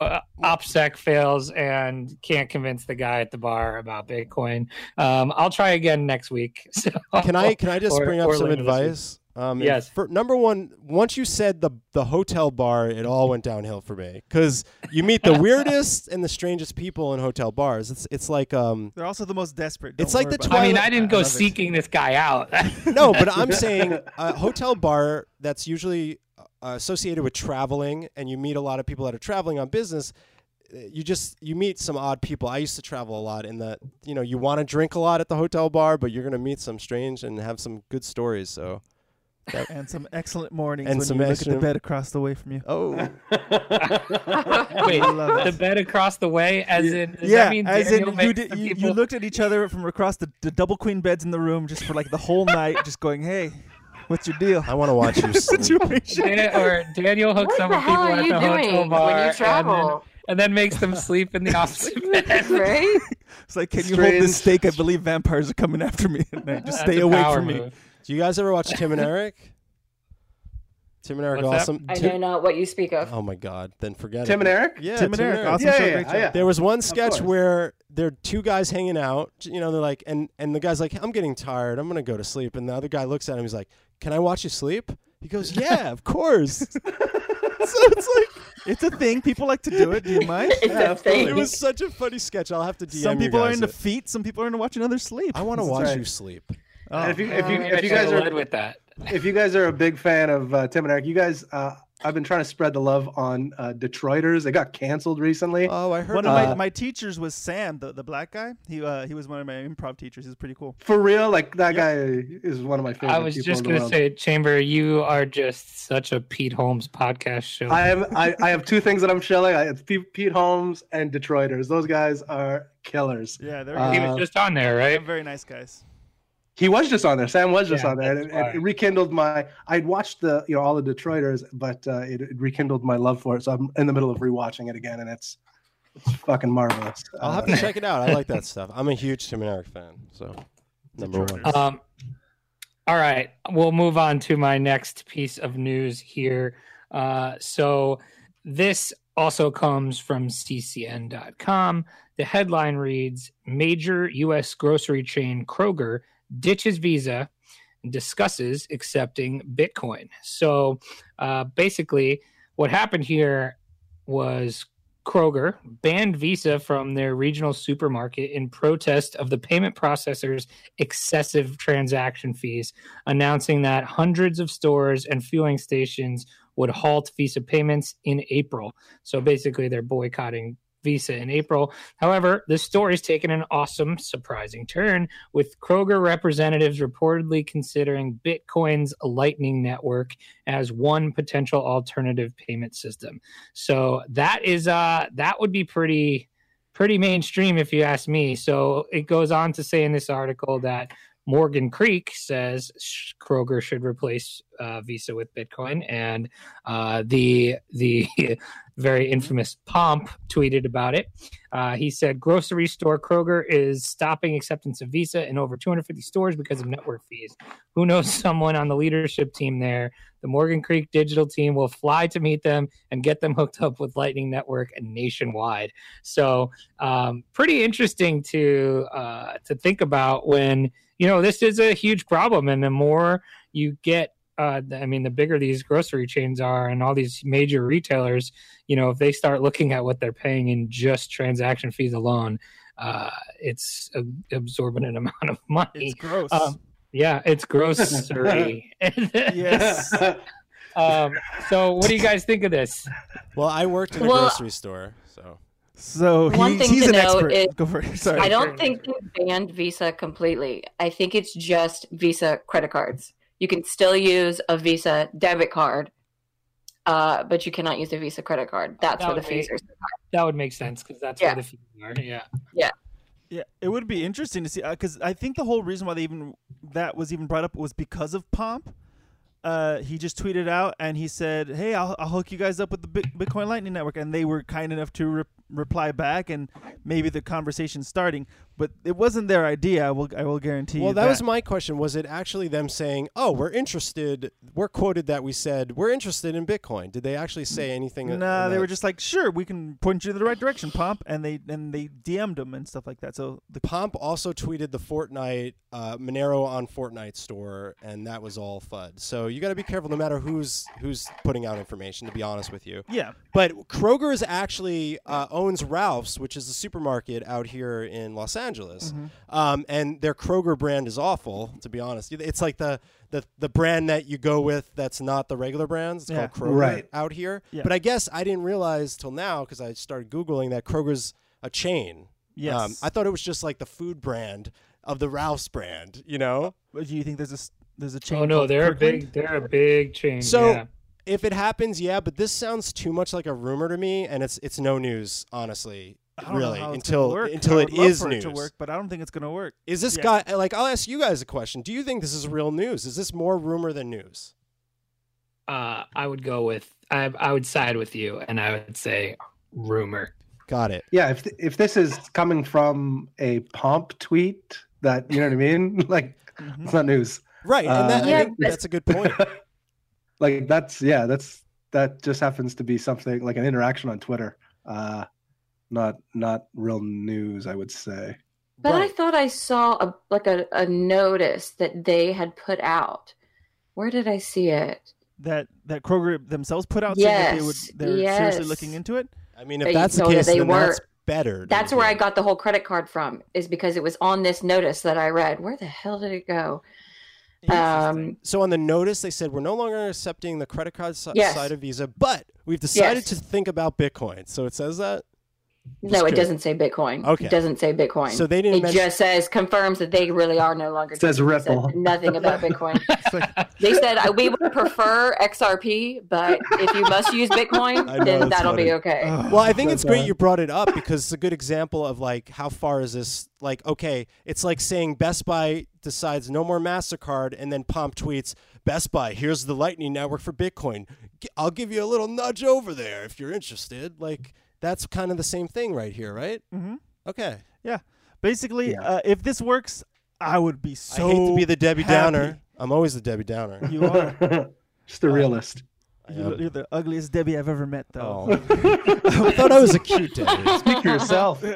f- opsec fails and can't convince the guy at the bar about bitcoin. Um i'll try again next week. So Can I can I just Or- bring up some advice? Um, Yes. For number one, once you said the the hotel bar, it all went downhill for me because you meet the weirdest and the strangest people in hotel bars. It's it's like um They're also the most desperate. It's Don't like the about i mean i didn't go love it. seeking this guy out no, but I'm saying a hotel bar that's usually uh, associated with traveling, and you meet a lot of people that are traveling on business. uh, You just you meet some odd people. I used to travel a lot, in that you know you want to drink a lot at the hotel bar, but you're gonna meet some strange and have some good stories. So and some excellent mornings And when some you look at the bed across the way from you. oh, wait the bed across the way as in does yeah, that mean as Daniel in you, did, the you, you looked at each other from across the, the double queen beds in the room just for like the whole night, just going, "Hey, what's your deal?" I want to watch your. Situation. Dan- or Daniel hooks What up with people at you the hotel bar when you and then- and then makes them sleep in the opposite bed. right? It's like, can you hold this Strange. steak? I believe vampires are coming after me. at night. Just That's stay away power from me. Move. Do you guys ever watch Tim and Eric? Tim and Eric, What's that? awesome. I Tim- know not what you speak of. Oh my God! Then forget Tim it. Tim and Eric. Yeah, Tim and Eric, awesome Yeah, show, yeah, great yeah, show. There was one sketch where there are two guys hanging out. You know, they're like, and and the guy's like, I'm getting tired. I'm gonna go to sleep. And the other guy looks at him. He's like, Can I watch you sleep? He goes, Yeah, of course. so it's like It's a thing. People like to do it. Do you mind? It's Yeah, a thing. it was such a funny sketch. I'll have to DM Some you people are into it. feet. Some people are into watching others sleep. I want to watch right. you sleep. Oh. And if you if you Uh, if you guys are with that. if you guys are a big fan of uh, Tim and Eric, you guys, uh, I've been trying to spread the love on uh, Detroiters. They got canceled recently. Oh, I heard. One of my, Uh, my teachers was Sam, the, the black guy. He uh, he was one of my improv teachers. He's pretty cool. For real, like that guy is one of my favorite. I was people just gonna world. say, Chamber, you are just such a Pete Holmes podcast show. I have I, I have two things that I'm shilling. I, it's Pete, Pete Holmes and Detroiters. Those guys are killers. Yeah, they're, Uh, he was just on there, they're right? very nice guys. He was just on there. Sam was just Yeah, on there, and that's it, it rekindled my. I'd watched the you know all the Detroiters, but uh, it, it rekindled my love for it. So I'm in the middle of rewatching it again, and it's it's fucking marvelous. I'll have Uh, to check it out. I like that stuff. I'm a huge Tim and Eric fan. So number one. Um, all right, we'll move on to my next piece of news here. Uh, so this also comes from ccn.com. The headline reads Major U.S. grocery chain Kroger ditches Visa discusses accepting Bitcoin. So uh, basically, what happened here was Kroger banned Visa from their regional supermarket in protest of the payment processor's excessive transaction fees, announcing that hundreds of stores and fueling stations would halt Visa payments in April. So basically, they're boycotting Visa in April. However, this story's taken an awesome, surprising turn, with Kroger representatives reportedly considering Bitcoin's Lightning Network as one potential alternative payment system. So that is uh that would be pretty pretty mainstream if you ask me. So it goes on to say in this article that Morgan Creek says Kroger should replace uh, Visa with Bitcoin, and uh, the the very infamous Pomp tweeted about it. Uh, he said grocery store Kroger is stopping acceptance of Visa in over 250 stores because of network fees. Who knows someone on the leadership team there? The Morgan Creek digital team will fly to meet them and get them hooked up with Lightning Network and nationwide. So, um, pretty interesting to uh, to think about when you know this is a huge problem, and the more you get. Uh, I mean, the bigger these grocery chains are, and all these major retailers, you know, if they start looking at what they're paying in just transaction fees alone, uh, it's an absorbent amount of money. It's gross. Um, yeah, it's grocery. yes. um, so, what do you guys think of this? Well, I worked in a Well- grocery store, so So One he, thing he's to an note expert. is- Go for it. Sorry. I don't think they banned Visa completely. I think it's just Visa credit cards. You can still use a Visa debit card uh, but you cannot use a Visa credit card. That's That where the would fees make- are. That would make sense because that's Yeah. where the fees are. Yeah. Yeah, Yeah, it would be interesting to see because I think the whole reason why they even that was even brought up was because of Pomp. Uh, he just tweeted out and he said, "Hey, I'll, I'll hook you guys up with the Bitcoin Lightning Network," and they were kind enough to re- reply back, and maybe the conversation starting. But it wasn't their idea. I will I will guarantee you. Well, you that, was my question. Was it actually them saying, "Oh, we're interested"? We're quoted that we said we're interested in Bitcoin. Did they actually say anything? Nah, they that? were just like, "Sure, we can point you in the right direction, Pomp," and they and they DM'd him and stuff like that. So the Pomp also tweeted the Fortnite uh, Monero on Fortnite store, and that was all FUD. So you got to be careful, no matter who's who's putting out information. To be honest with you, yeah, but kroger is actually uh, owns Ralph's, which is a supermarket out here in Los Angeles, um, and their Kroger brand is awful. To be honest, it's like the the the brand that you go with that's not the regular brands. It's Yeah. called Kroger Right. out here. Yeah. But I guess I didn't realize till now because I started googling that Kroger's a chain. yes. Um, I thought it was just like the food brand of the Ralph's brand, you know? But do you think there's a s- there's a chain? Oh no, they're a big. They're a big change. So yeah. If it happens, yeah, but this sounds too much like a rumor to me, and it's it's no news, honestly. I don't Really, know how it's until gonna work. until I it love is for news. it to work, but I don't think it's gonna work. Is this Yeah. guy like? I'll ask you guys a question. Do you think this is real news? Is this more rumor than news? uh, I would go with. I I would side with you, and I would say rumor. Got it. Yeah, if if this is coming from a pomp tweet, that you know what I mean, like Mhm. it's not news. Right, and that, Uh, I Yeah, think but- that's a good point. Like that's yeah, that's that just happens to be something like an interaction on Twitter. Uh, not not real news, I would say. But I thought I saw a like a, a notice that they had put out. Where did I see it? That that Kroger themselves put out saying that they would Yes, they're seriously looking into it. I mean, if They- that's the no, that case, they then that's were- better. That's where I got the whole credit card from. Is because it was on this notice that I read. Where the hell did it go? Um, So on the notice, they said we're no longer accepting the credit card si- Yes. side of Visa, but we've decided Yes. to think about Bitcoin. So it says that. no, Just it curious. doesn't say Bitcoin. Okay. It doesn't say Bitcoin. So they didn't it mention- just says confirms that they really are no longer. It says doing Visa. Ripple. Nothing about Bitcoin. Like, they said uh, we would prefer XRP, but if you must use Bitcoin, know, then that'll funny. be okay. Well, I think it's That's great you brought it up because it's a good example of like how far is this? Like, okay, it's like saying Best Buy decides no more Mastercard, and then Pomp tweets, "Best Buy, here's the Lightning Network for Bitcoin. I'll give you a little nudge over there if you're interested." Like, that's kind of the same thing right here, right? Mm-hmm. Okay. Basically, Yeah. uh, if this works, I would be so. I hate to be the Debbie happy. Downer. I'm always the Debbie Downer. You are. just a realist. I You're, you're the ugliest Debbie I've ever met, though. Oh. I thought I was a cute Debbie. Speak for yourself.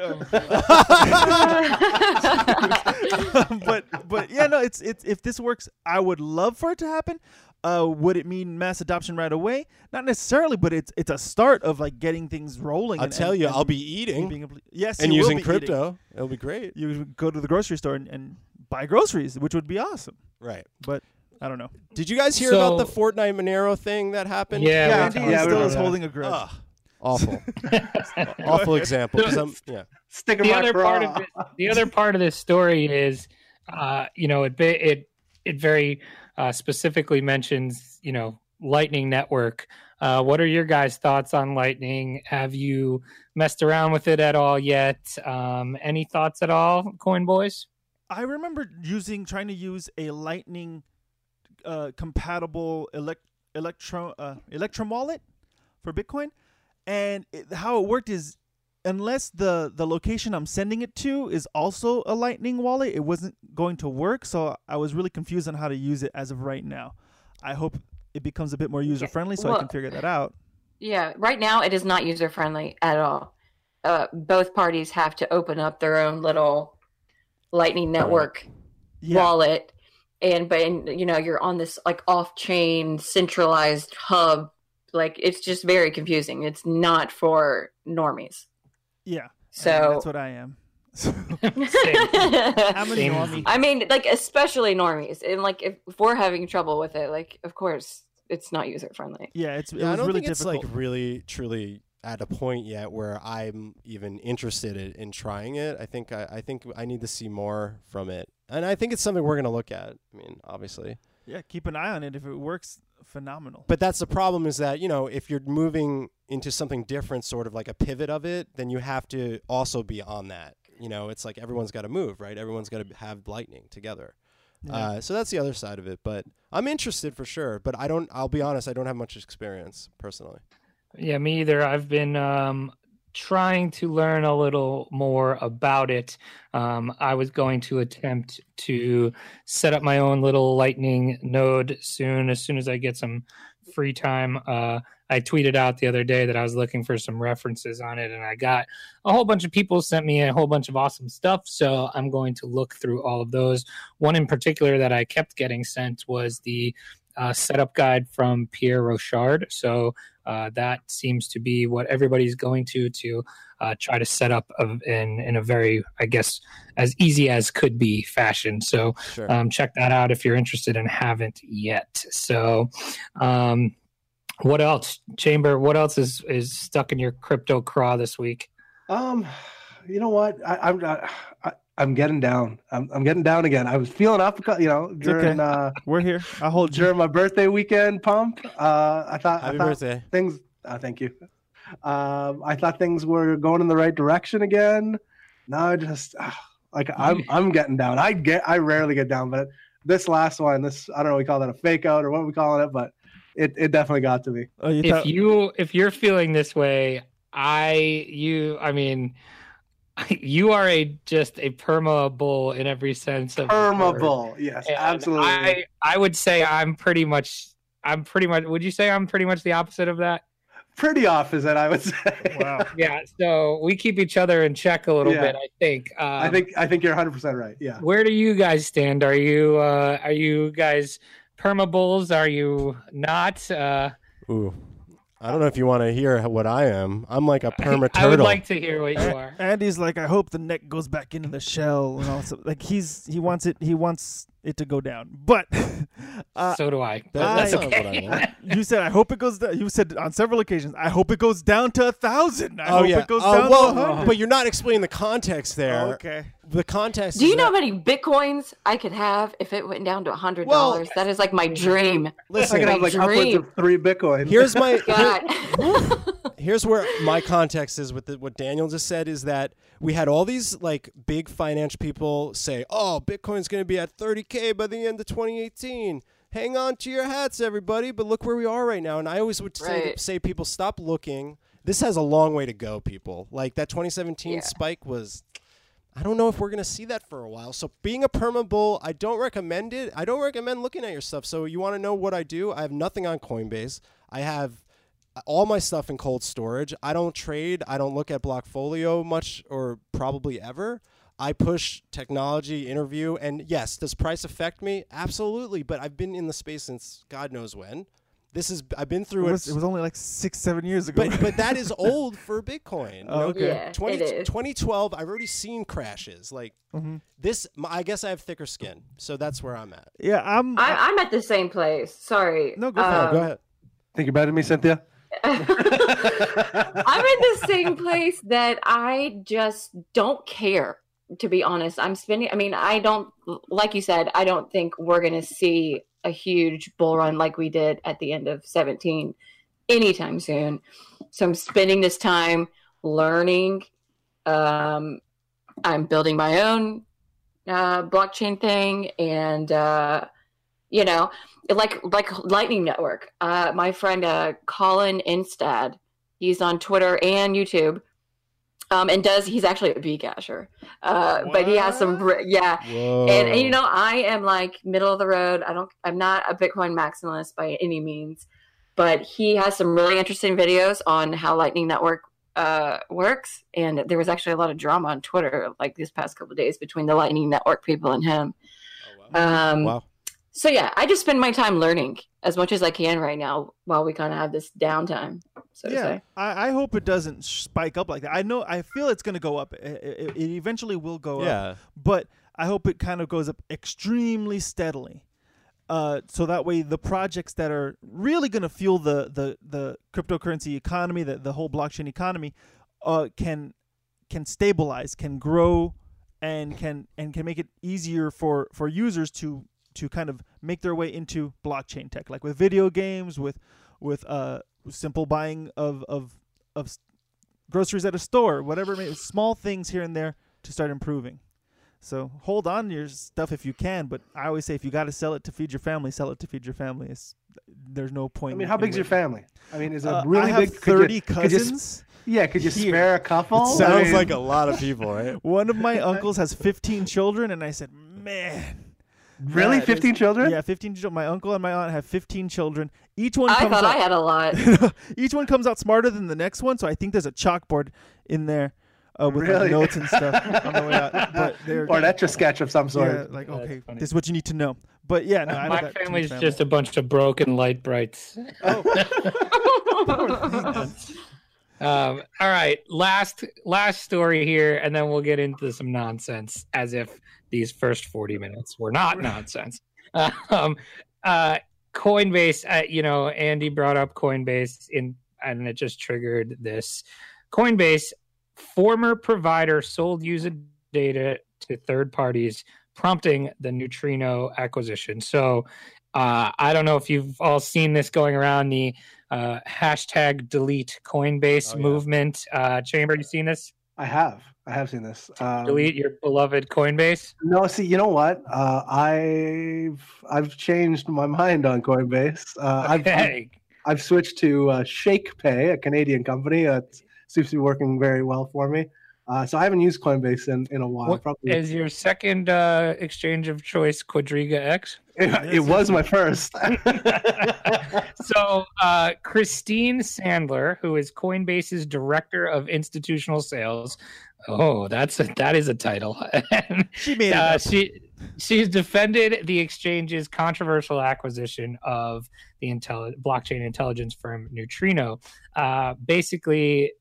but but yeah, no, it's it's if this works, I would love for it to happen. Uh, would it mean mass adoption right away? Not necessarily, but it's it's a start of like getting things rolling. I'll and- tell and- you, and I'll be eating being able- yes, and you will using be eating. crypto. It'll be great. You would go to the grocery store and, and buy groceries, which would be awesome. Right. But I don't know. Did you guys hear about the Fortnite Monero thing that happened? Yeah, Yeah, we Andy yeah, still is that. holding a grudge. Ugh, awful. awful example. 'cause I'm- yeah. Stick in the other craw. part of this, the other part of this story is, uh, you know, it it it very uh, specifically mentions, you know, Lightning Network. Uh, what are your guys' thoughts on Lightning? Have you messed around with it at all yet? Um, any thoughts at all, Coin Boys? I remember using trying to use a Lightning uh, compatible elect, electro uh, Electrum wallet for Bitcoin, and it, how it worked is unless the the location I'm sending it to is also a Lightning wallet, it wasn't going to work. So I was really confused on how to use it as of right now. I hope it becomes a bit more user friendly so I can figure that out. Yeah, right now it is not user friendly at all. Uh, both parties have to open up their own little Lightning Network Yeah, wallet, and but and, you know you're on this like off-chain centralized hub. Like it's just very confusing. It's not for normies. yeah. and So that's what I am. Same. I'm a Same. I mean, like especially normies, and like if, if we're having trouble with it, like of course it's not user friendly. Yeah, it's it Yeah, I don't really think it's like really truly at a point yet where I'm even interested in, in trying it. I think I, I think I need to see more from it, and I think it's something we're gonna look at. I mean, obviously, Yeah, keep an eye on it. If it works, phenomenal. But that's the problem is that, you know, if you're moving into something different, sort of like a pivot of it, then you have to also be on that. You know, it's like everyone's got to move, right? Everyone's got to have lightning together. Yeah. Uh, so that's the other side of it. But I'm interested for sure. But I don't, I'll be honest, I don't have much experience personally. Yeah, me either. I've been um, trying to learn a little more about it. Um, I was going to attempt to set up my own little Lightning node soon, as soon as I get some free time. Uh, I tweeted out the other day that I was looking for some references on it, and I got a whole bunch of people sent me a whole bunch of awesome stuff. So I'm going to look through all of those. One in particular that I kept getting sent was the uh, setup guide from Pierre Rochard. So uh, that seems to be what everybody's going to to uh, try to set up of, in in a very, I guess, as easy as could be fashion. So Sure. um, check that out if you're interested and haven't yet. So, um, what else, Chamber? What else is is stuck in your crypto craw this week? Um, you know what? I, I'm I, I, I'm getting down. I'm I'm getting down again. I was feeling up, you know, during okay. uh We're here. I'll hold you. during my birthday weekend pump. Uh, I thought Happy I thought birthday. things. Uh, thank you. Um, I thought things were going in the right direction again. Now I just ah, like I'm I'm getting down. I get I rarely get down, but this last one, this I don't know, we call that a fake out or what we calling it, but it, it definitely got to me. Oh, you If thought- you if you're feeling this way, I you I mean. You are a just a perma bull in every sense of the word. Permable, yes, And absolutely. I I would say I'm pretty much I'm pretty much would you say I'm pretty much the opposite of that? Pretty opposite, I would say. Wow. Yeah, so we keep each other in check a little Yeah. bit, I think. Um, I think I think you're 100 percent right. Yeah. where do you guys stand? Are you uh are you guys perma bulls? Are you not? Uh Ooh. I don't know if you want to hear what I am. I'm like a perma turtle. I would like to hear what you are. Andy's like, I hope the neck goes back into the shell and also like he's he wants it. He wants it to go down. But uh, so do I. But That- that's that's not what okay. I want. you said, I hope it goes. down. You said on several occasions, I hope it goes down to a thousand. I oh hope yeah. it goes Oh, down well, to hundred. but you're not explaining the context there. Oh, okay. The contest. Do is you know that- how many bitcoins I could have if it went down to a hundred Well- dollars? that is like my dream. I Listen, could have like upwards dream. of three Bitcoin. here's my God. here's where my context is with the, what Daniel just said is that we had all these like big financial people say, "Oh, Bitcoin's going to be at 30k by the end of 2018." Hang on to your hats, everybody! But look where we are right now. And I always would say, Right. say people stop looking. This has a long way to go, people. Like that 2017 Yeah. spike was. I don't know if we're gonna see that for a while. So being a perma bull, I don't recommend it. I don't recommend looking at your stuff. So you want to know what I do? I have nothing on Coinbase. I have uh, all my stuff in cold storage. I don't trade. I don't look at Blockfolio much or probably ever. I push technology, interview, and yes, does price affect me? Absolutely. But I've been in the space since God knows when. This is I've been It through was, it. it was only like six, seven years ago. but but that is old for Bitcoin. Oh, okay. Yeah, 20, it is. 2012, I've already seen crashes. Like Mhm. this, I guess I have thicker skin, so that's where I'm at. yeah, I'm. I, I'm at the same place. Sorry. No, go it. Um, go ahead. Think you're better than me, Cynthia? I'm in the same place that I just don't care. To be honest, I'm spending. I mean, I don't like you said. I don't think we're going to see a huge bull run like we did at the end of 17 anytime soon. So I'm spending this time learning. Um, I'm building my own uh, blockchain thing, and uh, you know, like like Lightning Network. Uh, my friend uh, Colin Instad, he's on Twitter and YouTube, um, and does he's actually a Bcasher, uh, but he has some yeah. And, and you know, I am like middle of the road. I don't. I'm not a Bitcoin maximalist by any means, but he has some really interesting videos on how Lightning Network uh, works. And there was actually a lot of drama on Twitter like these past couple of days between the Lightning Network people and him. Um, wow. So yeah, I just spend my time learning as much as I can right now while we kind of have this downtime. So to yeah, say. I, I hope it doesn't spike up like that. I know, I feel it's going to go up. It, it, it eventually will go up. But I hope it kind of goes up extremely steadily. Uh, so that way, the projects that are really going to fuel the, the, the cryptocurrency economy, the, the whole blockchain economy, uh, can can stabilize, can grow, and can and can make it easier for, for users to to kind of make their way into blockchain tech, like with video games, with with uh simple buying of of of groceries at a store, whatever, it may, small things here and there to start improving. So hold on to your stuff if you can, but I always say if you got to sell it to feed your family, sell it to feed your family. It's, there's no point. I mean, how in big's your family? I mean, is it Uh, really I have big? Could you- thirty could you s- cousins. yeah, could you here. spare a couple? I Sounds mean, like a lot of people, right? One of my uncles has 15 children, and I said, man. Really that is- 15 children. Yeah, 15 children. My uncle and my aunt have 15 children. Each one I comes thought out, I had a lot. each one comes out smarter than the next one, so I think there's a chalkboard in there uh, with like, notes and stuff on the way out. But they're or that's a sketch of some sort. yeah, like That's okay, funny. this is what you need to know. But yeah, no, I My got too family's family. just a bunch of broken light brights. Um, all right, last last story here, and then we'll get into some nonsense, as if these first forty minutes were not nonsense. Um, uh, Coinbase, uh, you know, Andy brought up Coinbase in, and it just triggered this. Coinbase, former provider, sold user data to third parties, prompting the Neutrino acquisition. So, uh, I don't know if you've all seen this going around the uh, hashtag delete Coinbase Oh, yeah. movement. Uh, Chamber, you seen this? I have. I have seen this. Um, Delete your beloved Coinbase. No, see, you know what? Uh, I've I've changed my mind on Coinbase. Uh, I've, I've I've switched to uh, ShakePay, a Canadian company that seems to be working very well for me. Uh, so I haven't used Coinbase in, in a while. What Probably is your second uh, exchange of choice Quadriga X? It, it was my first. so uh, Christine Sandler, who is Coinbase's director of institutional sales, oh, that's a, that is a title. She made it. uh, she she's defended the exchange's controversial acquisition of the intelli- blockchain intelligence firm Neutrino. Uh, basically,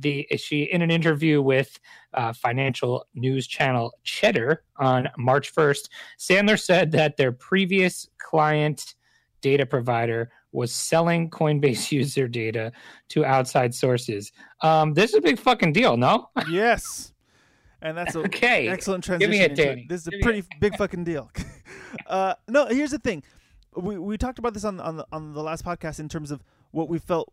the she in an interview with uh, financial news channel Cheddar on March first, Sandler said that their previous client data provider was selling Coinbase user data to outside sources. Um, this is a big fucking deal, no? yes, and that's a Okay. excellent Give transition. me it. This is a Give me pretty big fucking deal. uh, no, here's the thing. We we talked about this on on the, on the last podcast in terms of what we felt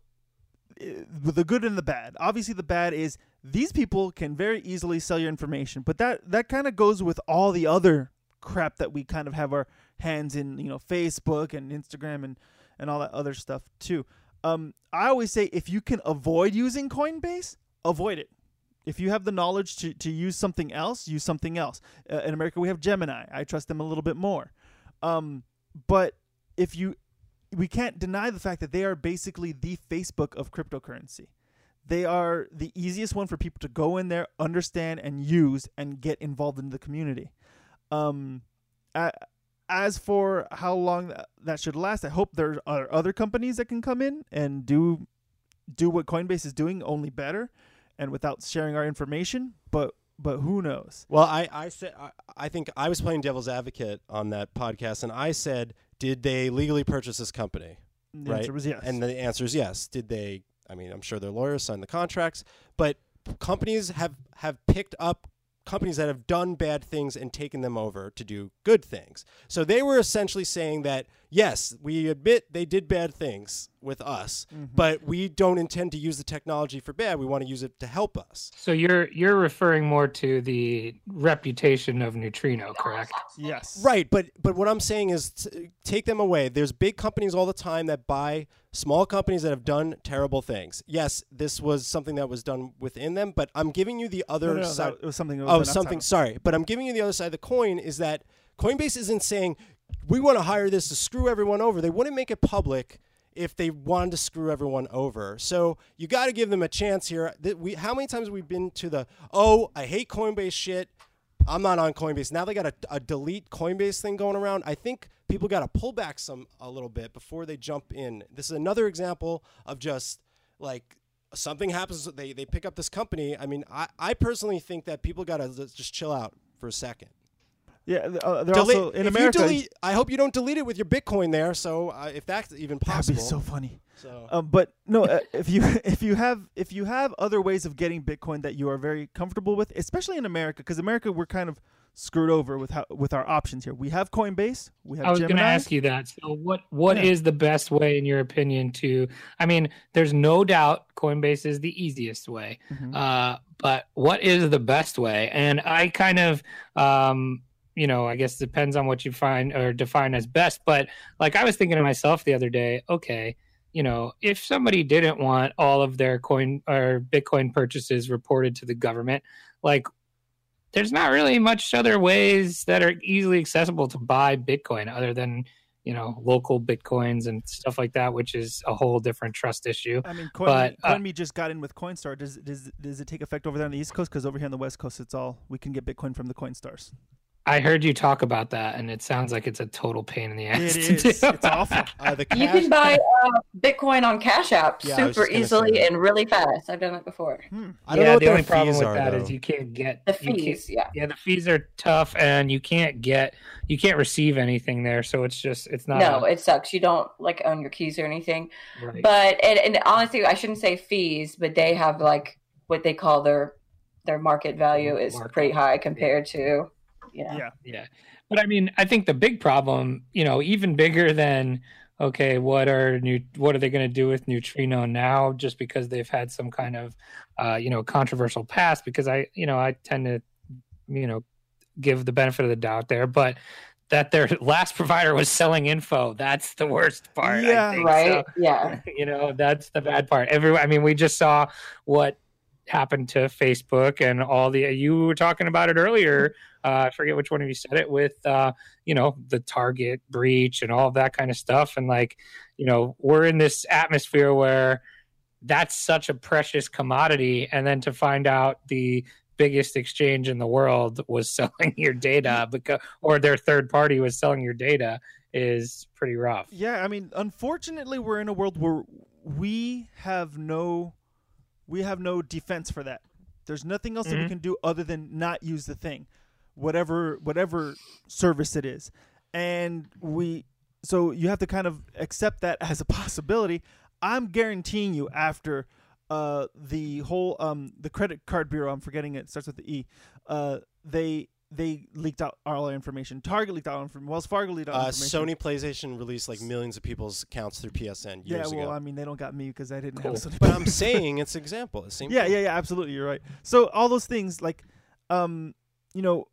the good and the bad. Obviously, the bad is these people can very easily sell your information, but that that kind of goes with all the other crap that we kind of have our hands in. You know, Facebook and Instagram and and all that other stuff too. Um, I always say if you can avoid using Coinbase, avoid it. If you have the knowledge to, to use something else, use something else. Uh, in America, we have Gemini. I trust them a little bit more. Um, but if you, we can't deny the fact that they are basically the Facebook of cryptocurrency. They are the easiest one for people to go in there, understand, and use, and get involved in the community. Um, a- as for how long that, should last, I hope there are other companies that can come in and do do what Coinbase is doing, only better, and without sharing our information. But but who knows? Well, I I said I, I think I was playing devil's advocate on that podcast, and I said, did they legally purchase this company? The Right. answer was yes. And the answer is yes. Did they? I mean, I'm sure their lawyers signed the contracts, but companies have have picked up companies that have done bad things and taken them over to do good things. So they were essentially saying that yes, we admit they did bad things with us, mm-hmm. but we don't intend to use the technology for bad. We want to use it to help us. So you're you're referring more to the reputation of Neutrino, correct? yes. Right, but but what I'm saying is t- take them away. There's big companies all the time that buy small companies that have done terrible things. Yes, this was something that was done within them, but I'm giving you the other No, no, no, side. that- it was something. That was Oh, done outside something. Sorry, but I'm giving you the other side of the coin. Is that Coinbase isn't saying we want to hire this to screw everyone over. They wouldn't make it public if they wanted to screw everyone over. So you got to give them a chance here. We, how many times have we been to the oh, I hate Coinbase shit. I'm not on Coinbase. Now they got a, a delete Coinbase thing going around. I think people got to pull back some a little bit before they jump in. This is another example of just like something happens. They they pick up this company. I mean, I, I personally think that people got to just chill out for a second. Yeah, uh, they're Delete- also in if America. You delete, I hope you don't delete it with your Bitcoin there. So uh, if that's even possible, that'd be so funny. So- Um, but no, uh, if you if you have if you have other ways of getting Bitcoin that you are very comfortable with, especially in America, because America we're kind of screwed over with how with our options here. We have Coinbase. We have I was going to ask you that. So, what what is Yeah. the best way, in your opinion, to? I mean, there's no doubt Coinbase is the easiest way, Mhm. uh, but what is the best way? And I kind of, um, you know, I guess it depends on what you find or define as best. But like I was thinking to myself the other day, okay, you know, if somebody didn't want all of their coin or Bitcoin purchases reported to the government, like there's not really much other ways that are easily accessible to buy Bitcoin other than you know LocalBitcoins and stuff like that, which is a whole different trust issue. I mean, Coinme, But, uh, Coinme just got in with Coinstar. Does does does it take effect over there on the East Coast? Because over here on the West Coast, it's all we can get Bitcoin from the Coinstars. I heard you talk about that, and it sounds like it's a total pain in the ass. It to do. It's awful. Uh, the You can buy uh, Bitcoin on Cash App Yeah, super just gonna say easily and really fast. I've done it before. Hmm. I don't yeah, know what the their only problem fees with are, that is though. you can't get The fees, yeah. yeah, the fees are tough, and you can't get you can't receive anything there. So it's just it's not No, a- it sucks. You don't like own your keys or anything. right. But and, and honestly, I shouldn't say fees, but they have like what they call their their market value is Markup. pretty high compared to you know. Yeah. Yeah. But I mean, I think the big problem, you know, even bigger than okay, what are new what are they going to do with neutrino now just because they've had some kind of uh, you know, controversial past because I, you know, I tend to you know, give the benefit of the doubt there, but that their last provider was selling info. That's the worst part. Yeah. I think. Right? So, Yeah. you know that's the bad part every i mean we just saw what happened to facebook and all the you were talking about it earlier. Uh, i forget which one of you said it with uh, you know the target breach and all of that kind of stuff. And like you know we're in this atmosphere where that's such a precious commodity. And then to find out the biggest exchange in the world was selling your data because or their third party was selling your data is pretty rough. Yeah, I mean, unfortunately, we're in a world where we have no, we have no defense for that. There's nothing else that we Mhm. can do other than not use the thing, whatever whatever service it is, and we. So you have to kind of accept that as a possibility. I'm guaranteeing you after uh, the whole um, the credit card bureau. I'm forgetting it starts with the E. Uh, they they leaked out all our information. Target leaked out information. Wells Fargo leaked out Uh, information. Sony PlayStation released like millions of people's accounts through PSN Yeah, well, ago. I mean, they don't got me because I didn't Cool. have Sony. but I'm saying it's example. Same yeah, yeah, yeah, absolutely. You're right. So all those things, like, um, you know,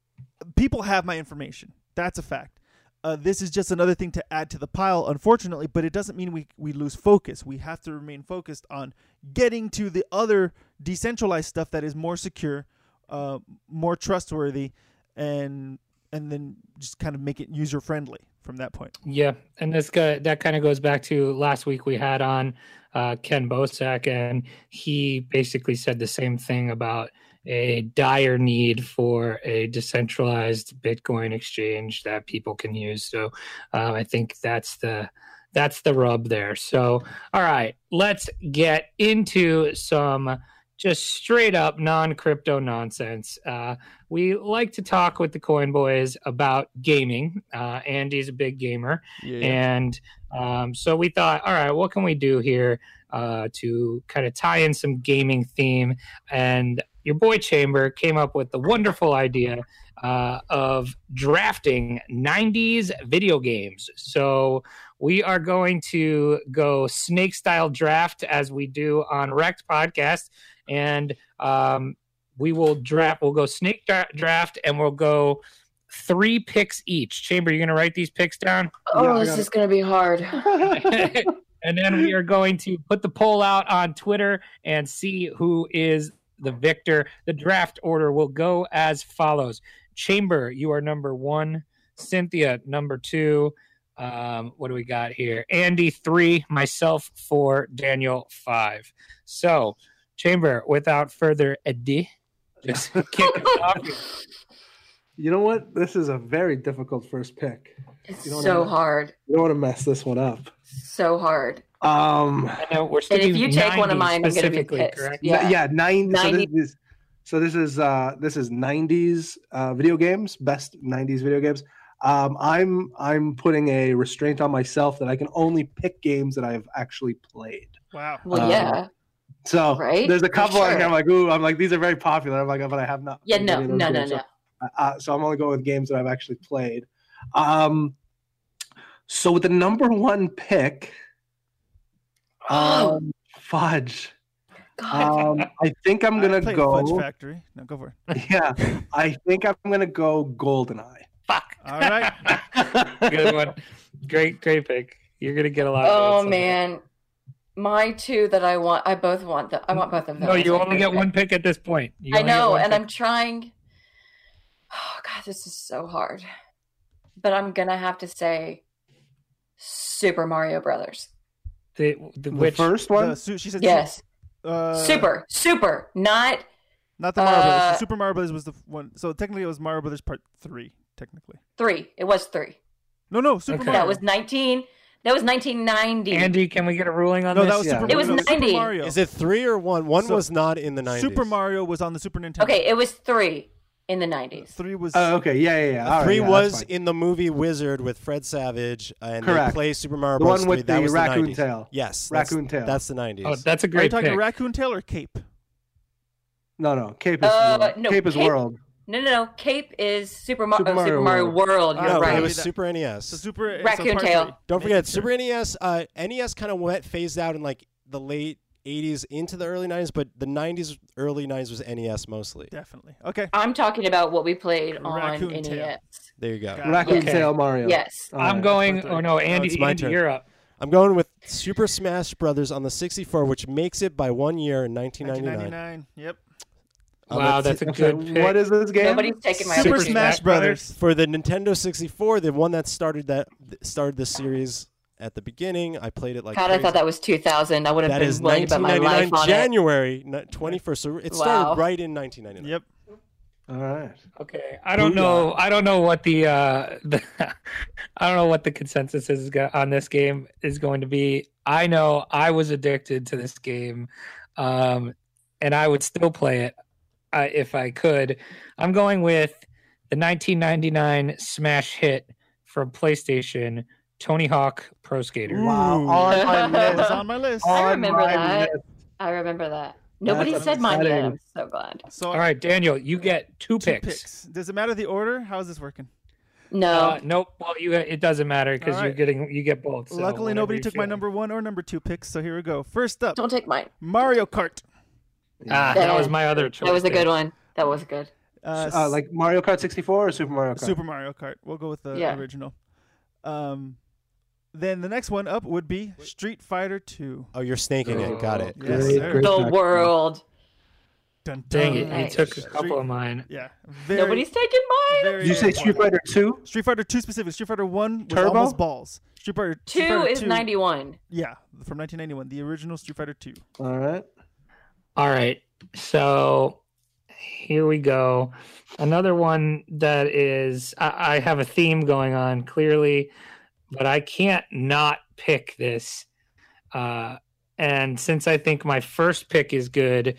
people have my information. That's a fact. Uh, this is just another thing to add to the pile, unfortunately. But it doesn't mean we we lose focus. We have to remain focused on getting to the other decentralized stuff that is more secure, uh, more trustworthy, and and then just kind of make it user friendly from that point. Yeah, and this guy that kind of goes back to last week we had on uh, Ken Bosak, and he basically said the same thing about a dire need for a decentralized Bitcoin exchange that people can use. So uh, I think that's the that's the rub there. So all right, let's get into some just straight up non crypto nonsense. Uh, we like to talk with the Coin Boys about gaming. Uh, Andy's a big gamer. Yeah. And um, so we thought, all right, what can we do here uh, to kind of tie in some gaming theme? And your boy Chamber came up with the wonderful idea uh, of drafting 90s video games. So we are going to go snake style draft as we do on REKT Podcast. And um, we will draft, we'll go snake dra- draft and we'll go three picks each. Chamber, you're going to write these picks down? Oh, Yeah, this is going to be hard. and then we are going to put the poll out on Twitter and see who is the victor. The draft order will go as follows Chamber, you are number one. Cynthia, number two. Um, what do we got here? Andy, three. Myself, four. Daniel, five. So, Chamber, without further ado, just kick us off. here. You know what? This is a very difficult first pick. It's You don't so know. hard. You don't want to mess this one up. So hard. Um, I know we're And if you take one of mine, I'm going to be specifically, pissed. correct? Yeah. yeah, nine. So this is so this is uh this is '90s uh, video games, best '90s video games. Um, I'm I'm putting a restraint on myself that I can only pick games that I've actually played. wow. Well, Um, yeah. So Right? there's a couple sure. here. I'm like, ooh, I'm like, these are very popular. I'm like, but I have not. Yeah, no, any of those no, no, games. So no. Uh, so I'm only going with games that I've actually played. Um, so with the number one pick, Oh, um, fudge. God. Um, I think I'm gonna go. Fudge Factory. No, go for it. Yeah, I think I'm gonna go Goldeneye. Fuck. All right. Good one. Great, great pick. You're gonna get a lot. of oh on man, my two that I want, I both want. The, I want both of them. No, you only get one pick at this point. You I know, and pick. I'm trying. Oh God, this is so hard. But I'm gonna have to say, Super Mario Brothers. the, the, The first one. The she said Yes, uh, super, super, not Not the Mario Brothers. Uh, The Super Mario Brothers was the one. So technically, it was Mario Brothers Part Three. Technically, three. It was three. no, no, Super Okay. Mario. That was 19. That was 1990. Andy, can we get a ruling on no, this? that was Yeah. Super. It was no, Super 90. Mario. Is it three or one? One So- was not in the 90s. Super Mario was on the Super Nintendo. okay, it was three in the 90s. Three was. Oh, okay. Yeah, yeah, yeah. All right, Three yeah, was in the movie Wizard with Fred Savage, and Correct. they play Super Mario The Bros. one 3. with that the was raccoon the 90s. tail. Yes, that's, Raccoon tail. That's the 90s. Oh, that's a great. Are you great talking pick. Raccoon Tail or Cape? No, no. Cape is Uh, world. no, Cape is Cape- world. No, no, no. Cape is Super, Mar- Super oh, Super Mario Mario World. World. Oh, You're no, right. it was Super NES. So Super so Raccoon part Tail. three. Don't forget, sure. Super NES. Uh, NES kind of went phased out in like the late 80s into the early 90s, but the 90s, early 90s was NES mostly. Definitely. Okay. I'm talking about what we played on Raccoon NES. There you go. Got. Raccoon Okay. Tail Mario. Yes. All I'm right. going. Part. Oh no, Andy, it's my Andy turn. you're up. I'm going with Super Smash Brothers on the 64, which makes it by one year in 1999. 1999. Yep. I'm wow, gonna that's a t- I'm sorry, good pick. What is this game? Nobody's taking my Super Super opinion. Smash Smash Brothers. Brothers. for the Nintendo 64, the one that started that started the series at the beginning. I played it like God, I thought that was 2000. I would have That been is willing to bet my 1999 life on it. January ni- 21st. So it started Wow. right in 1999. Yep. All right. Okay, I don't know. I don't know what the, uh, the I don't know what the consensus is on this game is going to be. I know I was addicted to this game, um, and I would still play it uh, if I could. I'm going with the 1999 smash hit from PlayStation, Tony Hawk Pro Skater. Wow. Ooh. On my list. on my list. I remember that. list. I remember that. Nobody That's said mine yet. I'm so glad. So All right, Daniel, you get two, two picks. picks. Does it matter the order? How is this working? No. Uh, nope. Well, you it doesn't matter because All you're getting you get both. so Luckily, nobody you took my number one or number two picks. So here we go. First up, Don't take mine. Mario Kart. Ah, that was my other choice. That was a good one. That was good. Uh, Uh, like Mario Kart 64 or Super Mario Kart? Super Mario Kart. We'll go with the Yeah. original. Um, then the next one up would be Street Fighter Two. Oh, you're snaking it. Got it. Yes, Great, sir. great The world. Dun, Dang it! You Nice. took a couple of mine. Yeah. Very, Nobody's taking mine. Did you say Street Fighter 2? Street Fighter Two specific. Street Fighter One was Turbo? almost balls. Street Fighter Street Two Fighter is 2 91. Yeah, from 1991, the original Street Fighter Two. All right. All right. So here we go. Another one that is I, I have a theme going on clearly, but I can't not pick this. Uh, and since I think my first pick is good,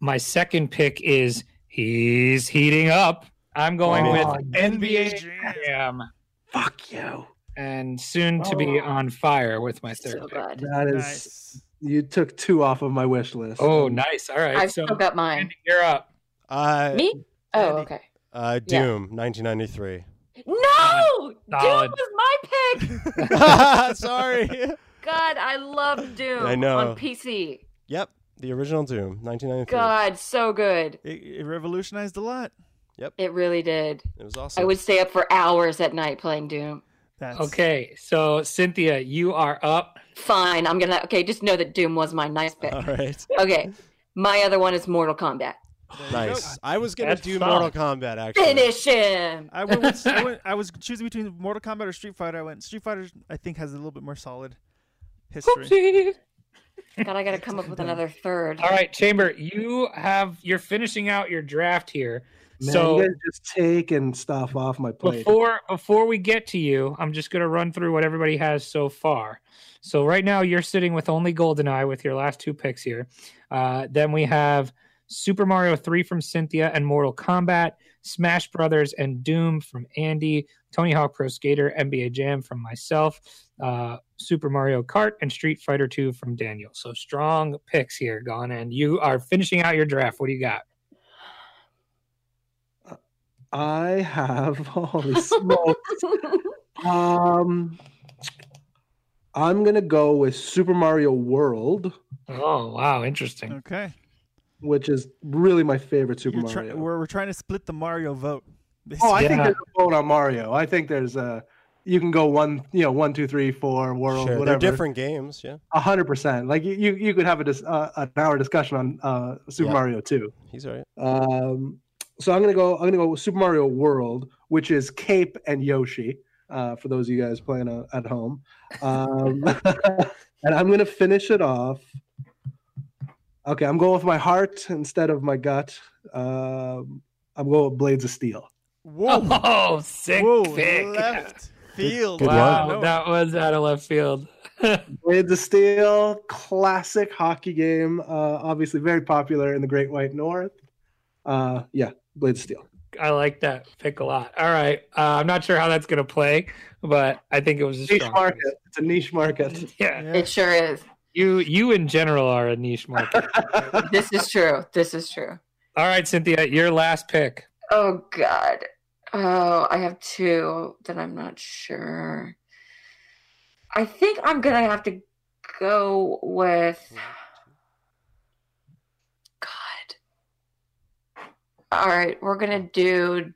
my second pick is he's heating up. I'm going Oh, with NBA Jam Fuck you. and soon to be Oh. on fire with my third So pick. That is. Nice. You took two off of my wish list. Oh, nice. All right. I've so still got mine. Andy, you're up. Uh, Me? Oh, okay. uh, Yeah. Doom, 1993. No! Doom was my pick. Sorry. God, I love Doom I know. on PC. Yep, the original Doom, 1993. God, so good. It, it revolutionized a lot. Yep. It really did. It was awesome. I would stay up for hours at night playing Doom. That's Okay, so Cynthia, you are up. Fine, I'm gonna. Okay, just know that Doom was my nice pick. All right. Okay, my other one is Mortal Kombat. There go. Nice. I was gonna That's do solid. Mortal Kombat actually. Finish him. I went, with, I went. I was choosing between Mortal Kombat or Street Fighter. I went Street Fighter. I think has a little bit more solid history. Whoopsie. God, I gotta come up with another third. All right, Chamber, you have you're finishing out your draft here. Man, so you guys just taking stuff off my plate. before before we get to you, I'm just gonna run through what everybody has so far. So right now you're sitting with only GoldenEye with your last two picks here. Uh, then we have Super Mario 3 from Cynthia and Mortal Kombat, Smash Brothers and Doom from Andy, Tony Hawk Pro Skater, NBA Jam from myself, uh, Super Mario Kart, and Street Fighter 2 from Daniel. So strong picks here, gone, and you are finishing out your draft. What do you got? I have holy smokes. um, I'm gonna go with Super Mario World, Oh wow, interesting. Okay. which is really my favorite Super You're try- Mario. we're, we're trying to split the Mario vote. oh, I think Yeah. there's a vote on Mario. I think there's a. You can go one, you know, one, two, three, four, world, Sure, whatever. they're different games. Yeah, A hundred percent. Like you, you, you could have a dis- uh, an hour discussion on uh, Super Yeah. Mario too. he's right. Um, so I'm gonna go. I'm gonna go with Super Mario World, which is Cape and Yoshi. Uh, for those of you guys playing uh, at home, um, and I'm gonna finish it off. Okay, I'm going with my heart instead of my gut. Um, I'm going with Blades of Steel. Whoa. Oh, sick Whoa. pick. Left field. good Wow, one. that was out of left field. Blades of Steel, classic hockey game. Uh, obviously, very popular in the Great White North. Uh, yeah, Blades of Steel. I like that pick a lot. All right, uh, I'm not sure how that's gonna play, but I think it was a Niche strong market. choice. It's a niche market. Yeah, Yeah. it sure is. you you in general are a niche market. This is true. This is true. All right, Cynthia, your last pick. Oh God. Oh, I have two that I'm not sure. I think I'm gonna have to go with God. All right, we're gonna do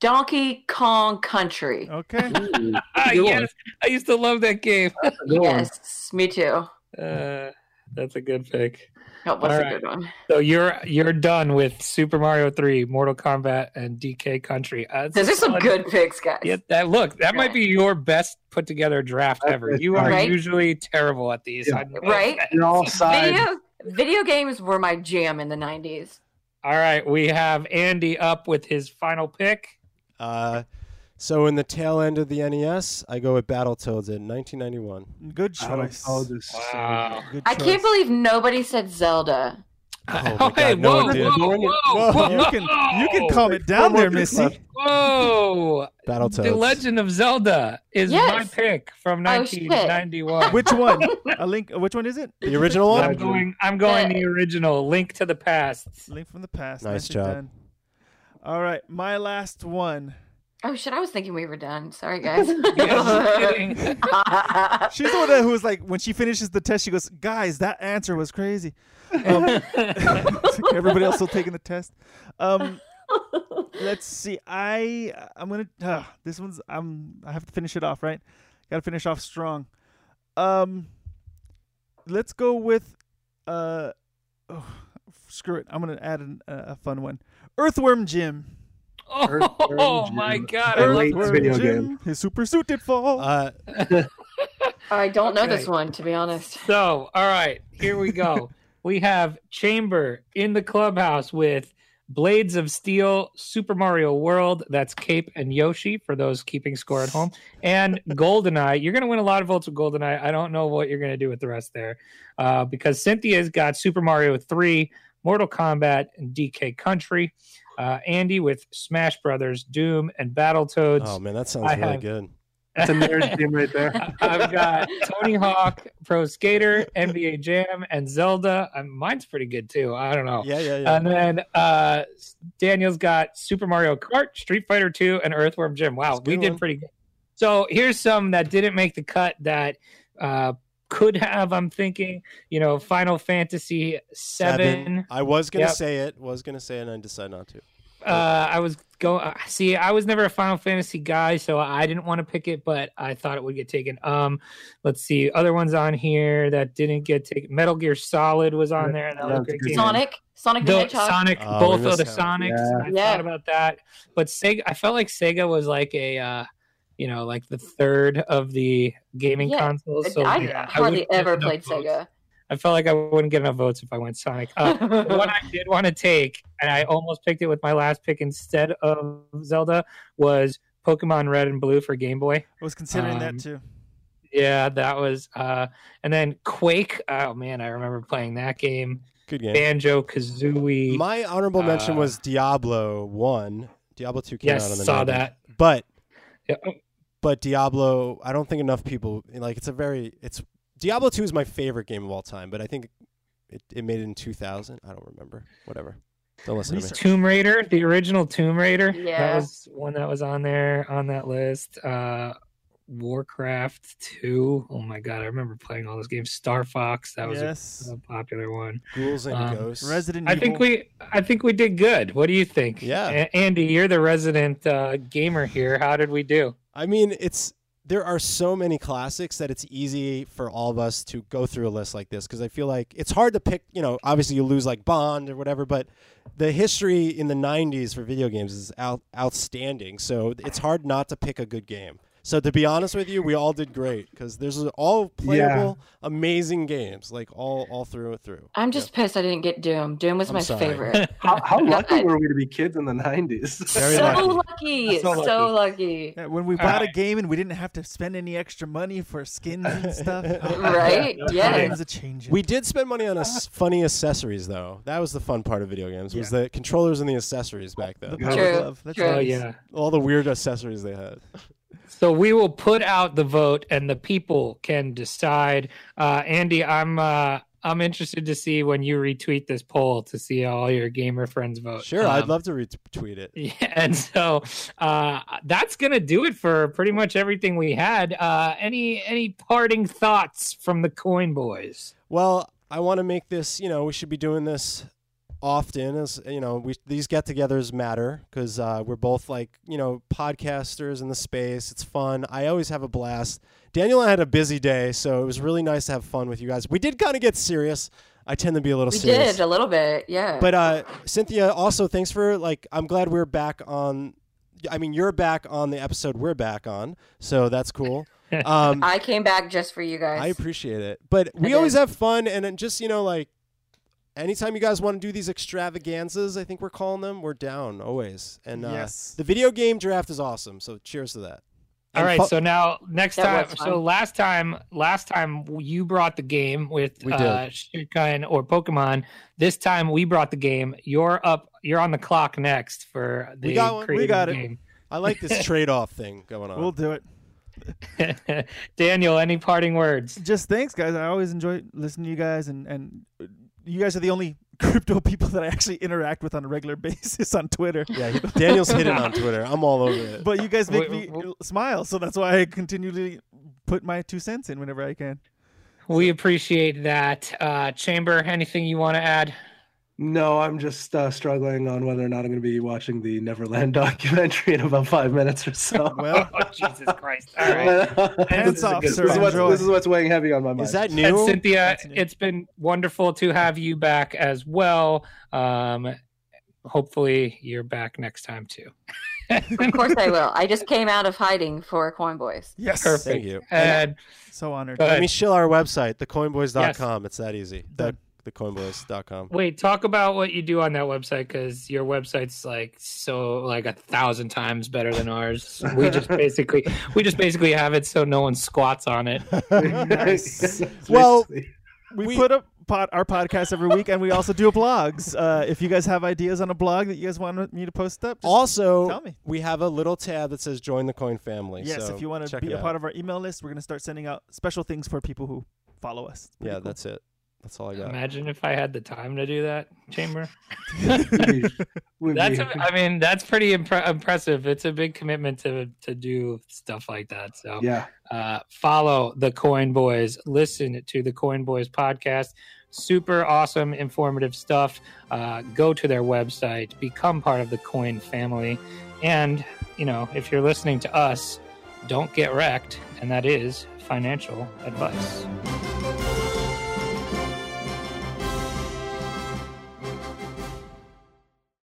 Donkey Kong Country. Okay. Good one. yes, I used to love that game. Yes, me too. Uh, that's a good pick. That was All a right. good one. So you're you're done with Super Mario Three, Mortal Kombat, and DK Country. Uh, Those are some fun- good picks, guys. Yeah, that look that might be your best put together draft That's ever. You are Right? usually terrible at these. Yeah. Right? that. All sides. Video video games were my jam in the '90s. All right, we have Andy up with his final pick. Uh, so in the tail end of the NES, I go with Battletoads in 1991. Good I choice. Wow. Good I can't believe nobody said Zelda. Oh my hey, God, no whoa, one did. whoa, whoa, Whoa, you can you can calm it down there, Missy. Whoa! Battletoads. The Legend of Zelda is my pick from Oh, 1991. Which one? A link. Which one is it? The original one. I'm going. I'm going the original. Link to the Past. Link from the past. Nice Nicely job. Done. All right, my last one. Oh shit! I was thinking we were done. Sorry, guys. Yeah. She's the one who was like, when she finishes the test, she goes, "Guys, that answer was crazy." Um, everybody else still taking the test. Um, let's see. I I'm gonna. Uh, this one's. I'm. I have to finish it off, right? Got to finish off strong. Um, let's go with. Uh, oh, screw it. I'm gonna add an, uh, a fun one. Earthworm Jim. Oh my Jim. god! I love this. video Jim, game. His super suit did fall. Uh, I don't know Okay. this one, to be honest. So, all right, here we go. We have Chamber in the clubhouse with Blades of Steel, Super Mario World. That's Cape and Yoshi for those keeping score at home. And Goldeneye. You're going to win a lot of votes with Goldeneye. I don't know what you're going to do with the rest there uh, because Cynthia's got Super Mario 3, Mortal Kombat, and DK Country. Uh, Andy with Smash Brothers, Doom, and Battletoads. oh man, that sounds I really have- good. That's a nerd team right there. I've got Tony Hawk, Pro Skater, NBA Jam, and Zelda. Um, mine's pretty good too. I don't know. Yeah, yeah, yeah. And then uh, Daniel's got Super Mario Kart, Street Fighter 2, and Earthworm Jim. Wow, we good did one. pretty good. So here's some that didn't make the cut that uh, could have. I'm thinking, you know, Final Fantasy Seven. I was gonna Yep. say it. Was gonna say it, and I decided not to. Uh, I was going. Uh, see, I was never a Final Fantasy guy, so I didn't want to pick it, but I thought it would get taken. Um, let's see, other ones on here that didn't get taken. Metal Gear Solid was on there. That was a That's a great good game. game. Sonic, Sonic the The Hedgehog. Sonic, Oh, both of the missed. Sonics. Yeah. I Yeah. thought about that, but Sega. I felt like Sega was like a, uh, you know, like the third of the gaming Yeah. consoles. So I yeah, I hardly wouldn't ever played votes. Sega. I felt like I wouldn't get enough votes if I went Sonic. Uh, the one I did want to take, and I almost picked it with my last pick instead of Zelda, was Pokemon Red and Blue for Game Boy. I was considering um, that too. Yeah, that was. uh And then Quake. Oh man, I remember playing that game. Good game. Banjo Kazooie. My honorable mention uh, was Diablo One. Diablo Two came out on yes, the saw 90s. that. But Yeah. oh, but Diablo, I don't think enough people like. It's a very it's Diablo Two is my favorite game of all time. But I think it, it made it in 2000. I don't remember. Whatever. Don't listen to me. Tomb Raider, the original Tomb Raider. Yeah. That was one that was on there on that list. Uh Warcraft 2. Oh my god, I remember playing all those games. Star Fox, that was a- a, popular one. Ghouls and Um, ghosts. Resident I Evil. think we I think we did good. What do you think? Yeah. A- Andy, you're the resident uh, gamer here. How did we do? I mean, it's there are so many classics that it's easy for all of us to go through a list like this because I feel like it's hard to pick. You know, obviously you lose like Bond or whatever, but the history in the '90s for video games is out, outstanding. So it's hard not to pick a good game. So to be honest with you, we all did great because there's all playable, amazing games like all all through and through. I'm just pissed I didn't get Doom. Doom was I'm my sorry. favorite. How, how lucky were we to be kids in the 90s? Very so lucky. lucky. So So lucky. lucky. Yeah, when we All bought a game and we didn't have to spend any extra money for skins and stuff. Right? Yeah. Times are changing. We did spend money on us funny accessories though. That was the fun part of video games was the controllers and the accessories back then. power True, glove. That's true. Oh yeah. All the weird accessories they had. So we will put out the vote, and the people can decide. Uh, Andy, I'm uh, I'm interested to see when you retweet this poll to see how all your gamer friends vote. Sure, I'd Um, love to retweet it. Yeah, and so uh, that's gonna do it for pretty much everything we had. Uh, any any parting thoughts from the Coin Boys? Well, I want to make this. You know, we should be doing this often. As you know, we these get-togethers matter because uh, we're both like you know podcasters in the space. It's fun. I always have a blast. Daniel and I had a busy day, so it was really nice to have fun with you guys. We did kind of get serious. I tend to be a little We serious. did a little bit, yeah. But uh, Cynthia, also thanks for like. I'm glad we're back on. I mean, you're back on the episode we're back on, so that's cool. Um, I came back just for you guys. I appreciate it, but we always have fun, and then just you know, like anytime you guys want to do these extravaganzas, I think we're calling them, we're down always. And uh, Yes. the video game draft is awesome. So cheers to that. All And right, fu- so now next That time. So last time, last time you brought the game with We uh, Shirkan or Pokemon. This time we brought the game. You're up. You're on the clock next for the We got one. We creative got it. game. I like this trade-off thing going on. We'll do it. Daniel, any parting words? Just thanks, guys. I always enjoy listening to you guys, and and you guys are the only crypto people that I actually interact with on a regular basis on Twitter. yeah, Daniel's hidden on Twitter. I'm all over it. But you guys make Wait, me wh- smile, so that's why I continually put my two cents in whenever I can. We appreciate that. Uh, Chamber, anything you want to add? No, I'm just uh, struggling on whether or not I'm going to be watching the Neverland documentary in about five minutes or so. Well, Oh, Jesus Christ! All right. Hands this, off, is, sir. this, is what's, this is what's weighing heavy on my mind. Is that And new? Cynthia, That's new. it's been wonderful to have you back as well. Um, hopefully, you're back next time too. of course I will. I just came out of hiding for Coin Boys. yes, Perfect. Thank you. And So honored. Go Let me shill our website, thecoinboys.com. It's that easy. The, Done. thecoinboys.com. wait, talk about what you do on that website because your website's like so like a thousand times better than ours. We just basically we just basically have it so no one squats on it. Nice. Well, we, we- put up pod, our podcast every week, and we also do blogs. Uh, if you guys have ideas on a blog that you guys want me to post up, just Also, tell me. we have a little tab that says "Join the Coin Family." yes, so if you want to be a out. part of our email list, we're gonna start sending out special things for people who follow us. Yeah, cool. that's it. That's all I got. Imagine if I had the time to do that, Chamber. Would That's be- a, I mean that's pretty impre- impressive. It's a big commitment to to do stuff like that. So yeah. uh, follow the Coin Boys, listen to the Coin Boys podcast. Super awesome, informative stuff. Uh, go to their website, become part of the Coin family, and you know if you're listening to us, don't get wrecked, and that is financial advice.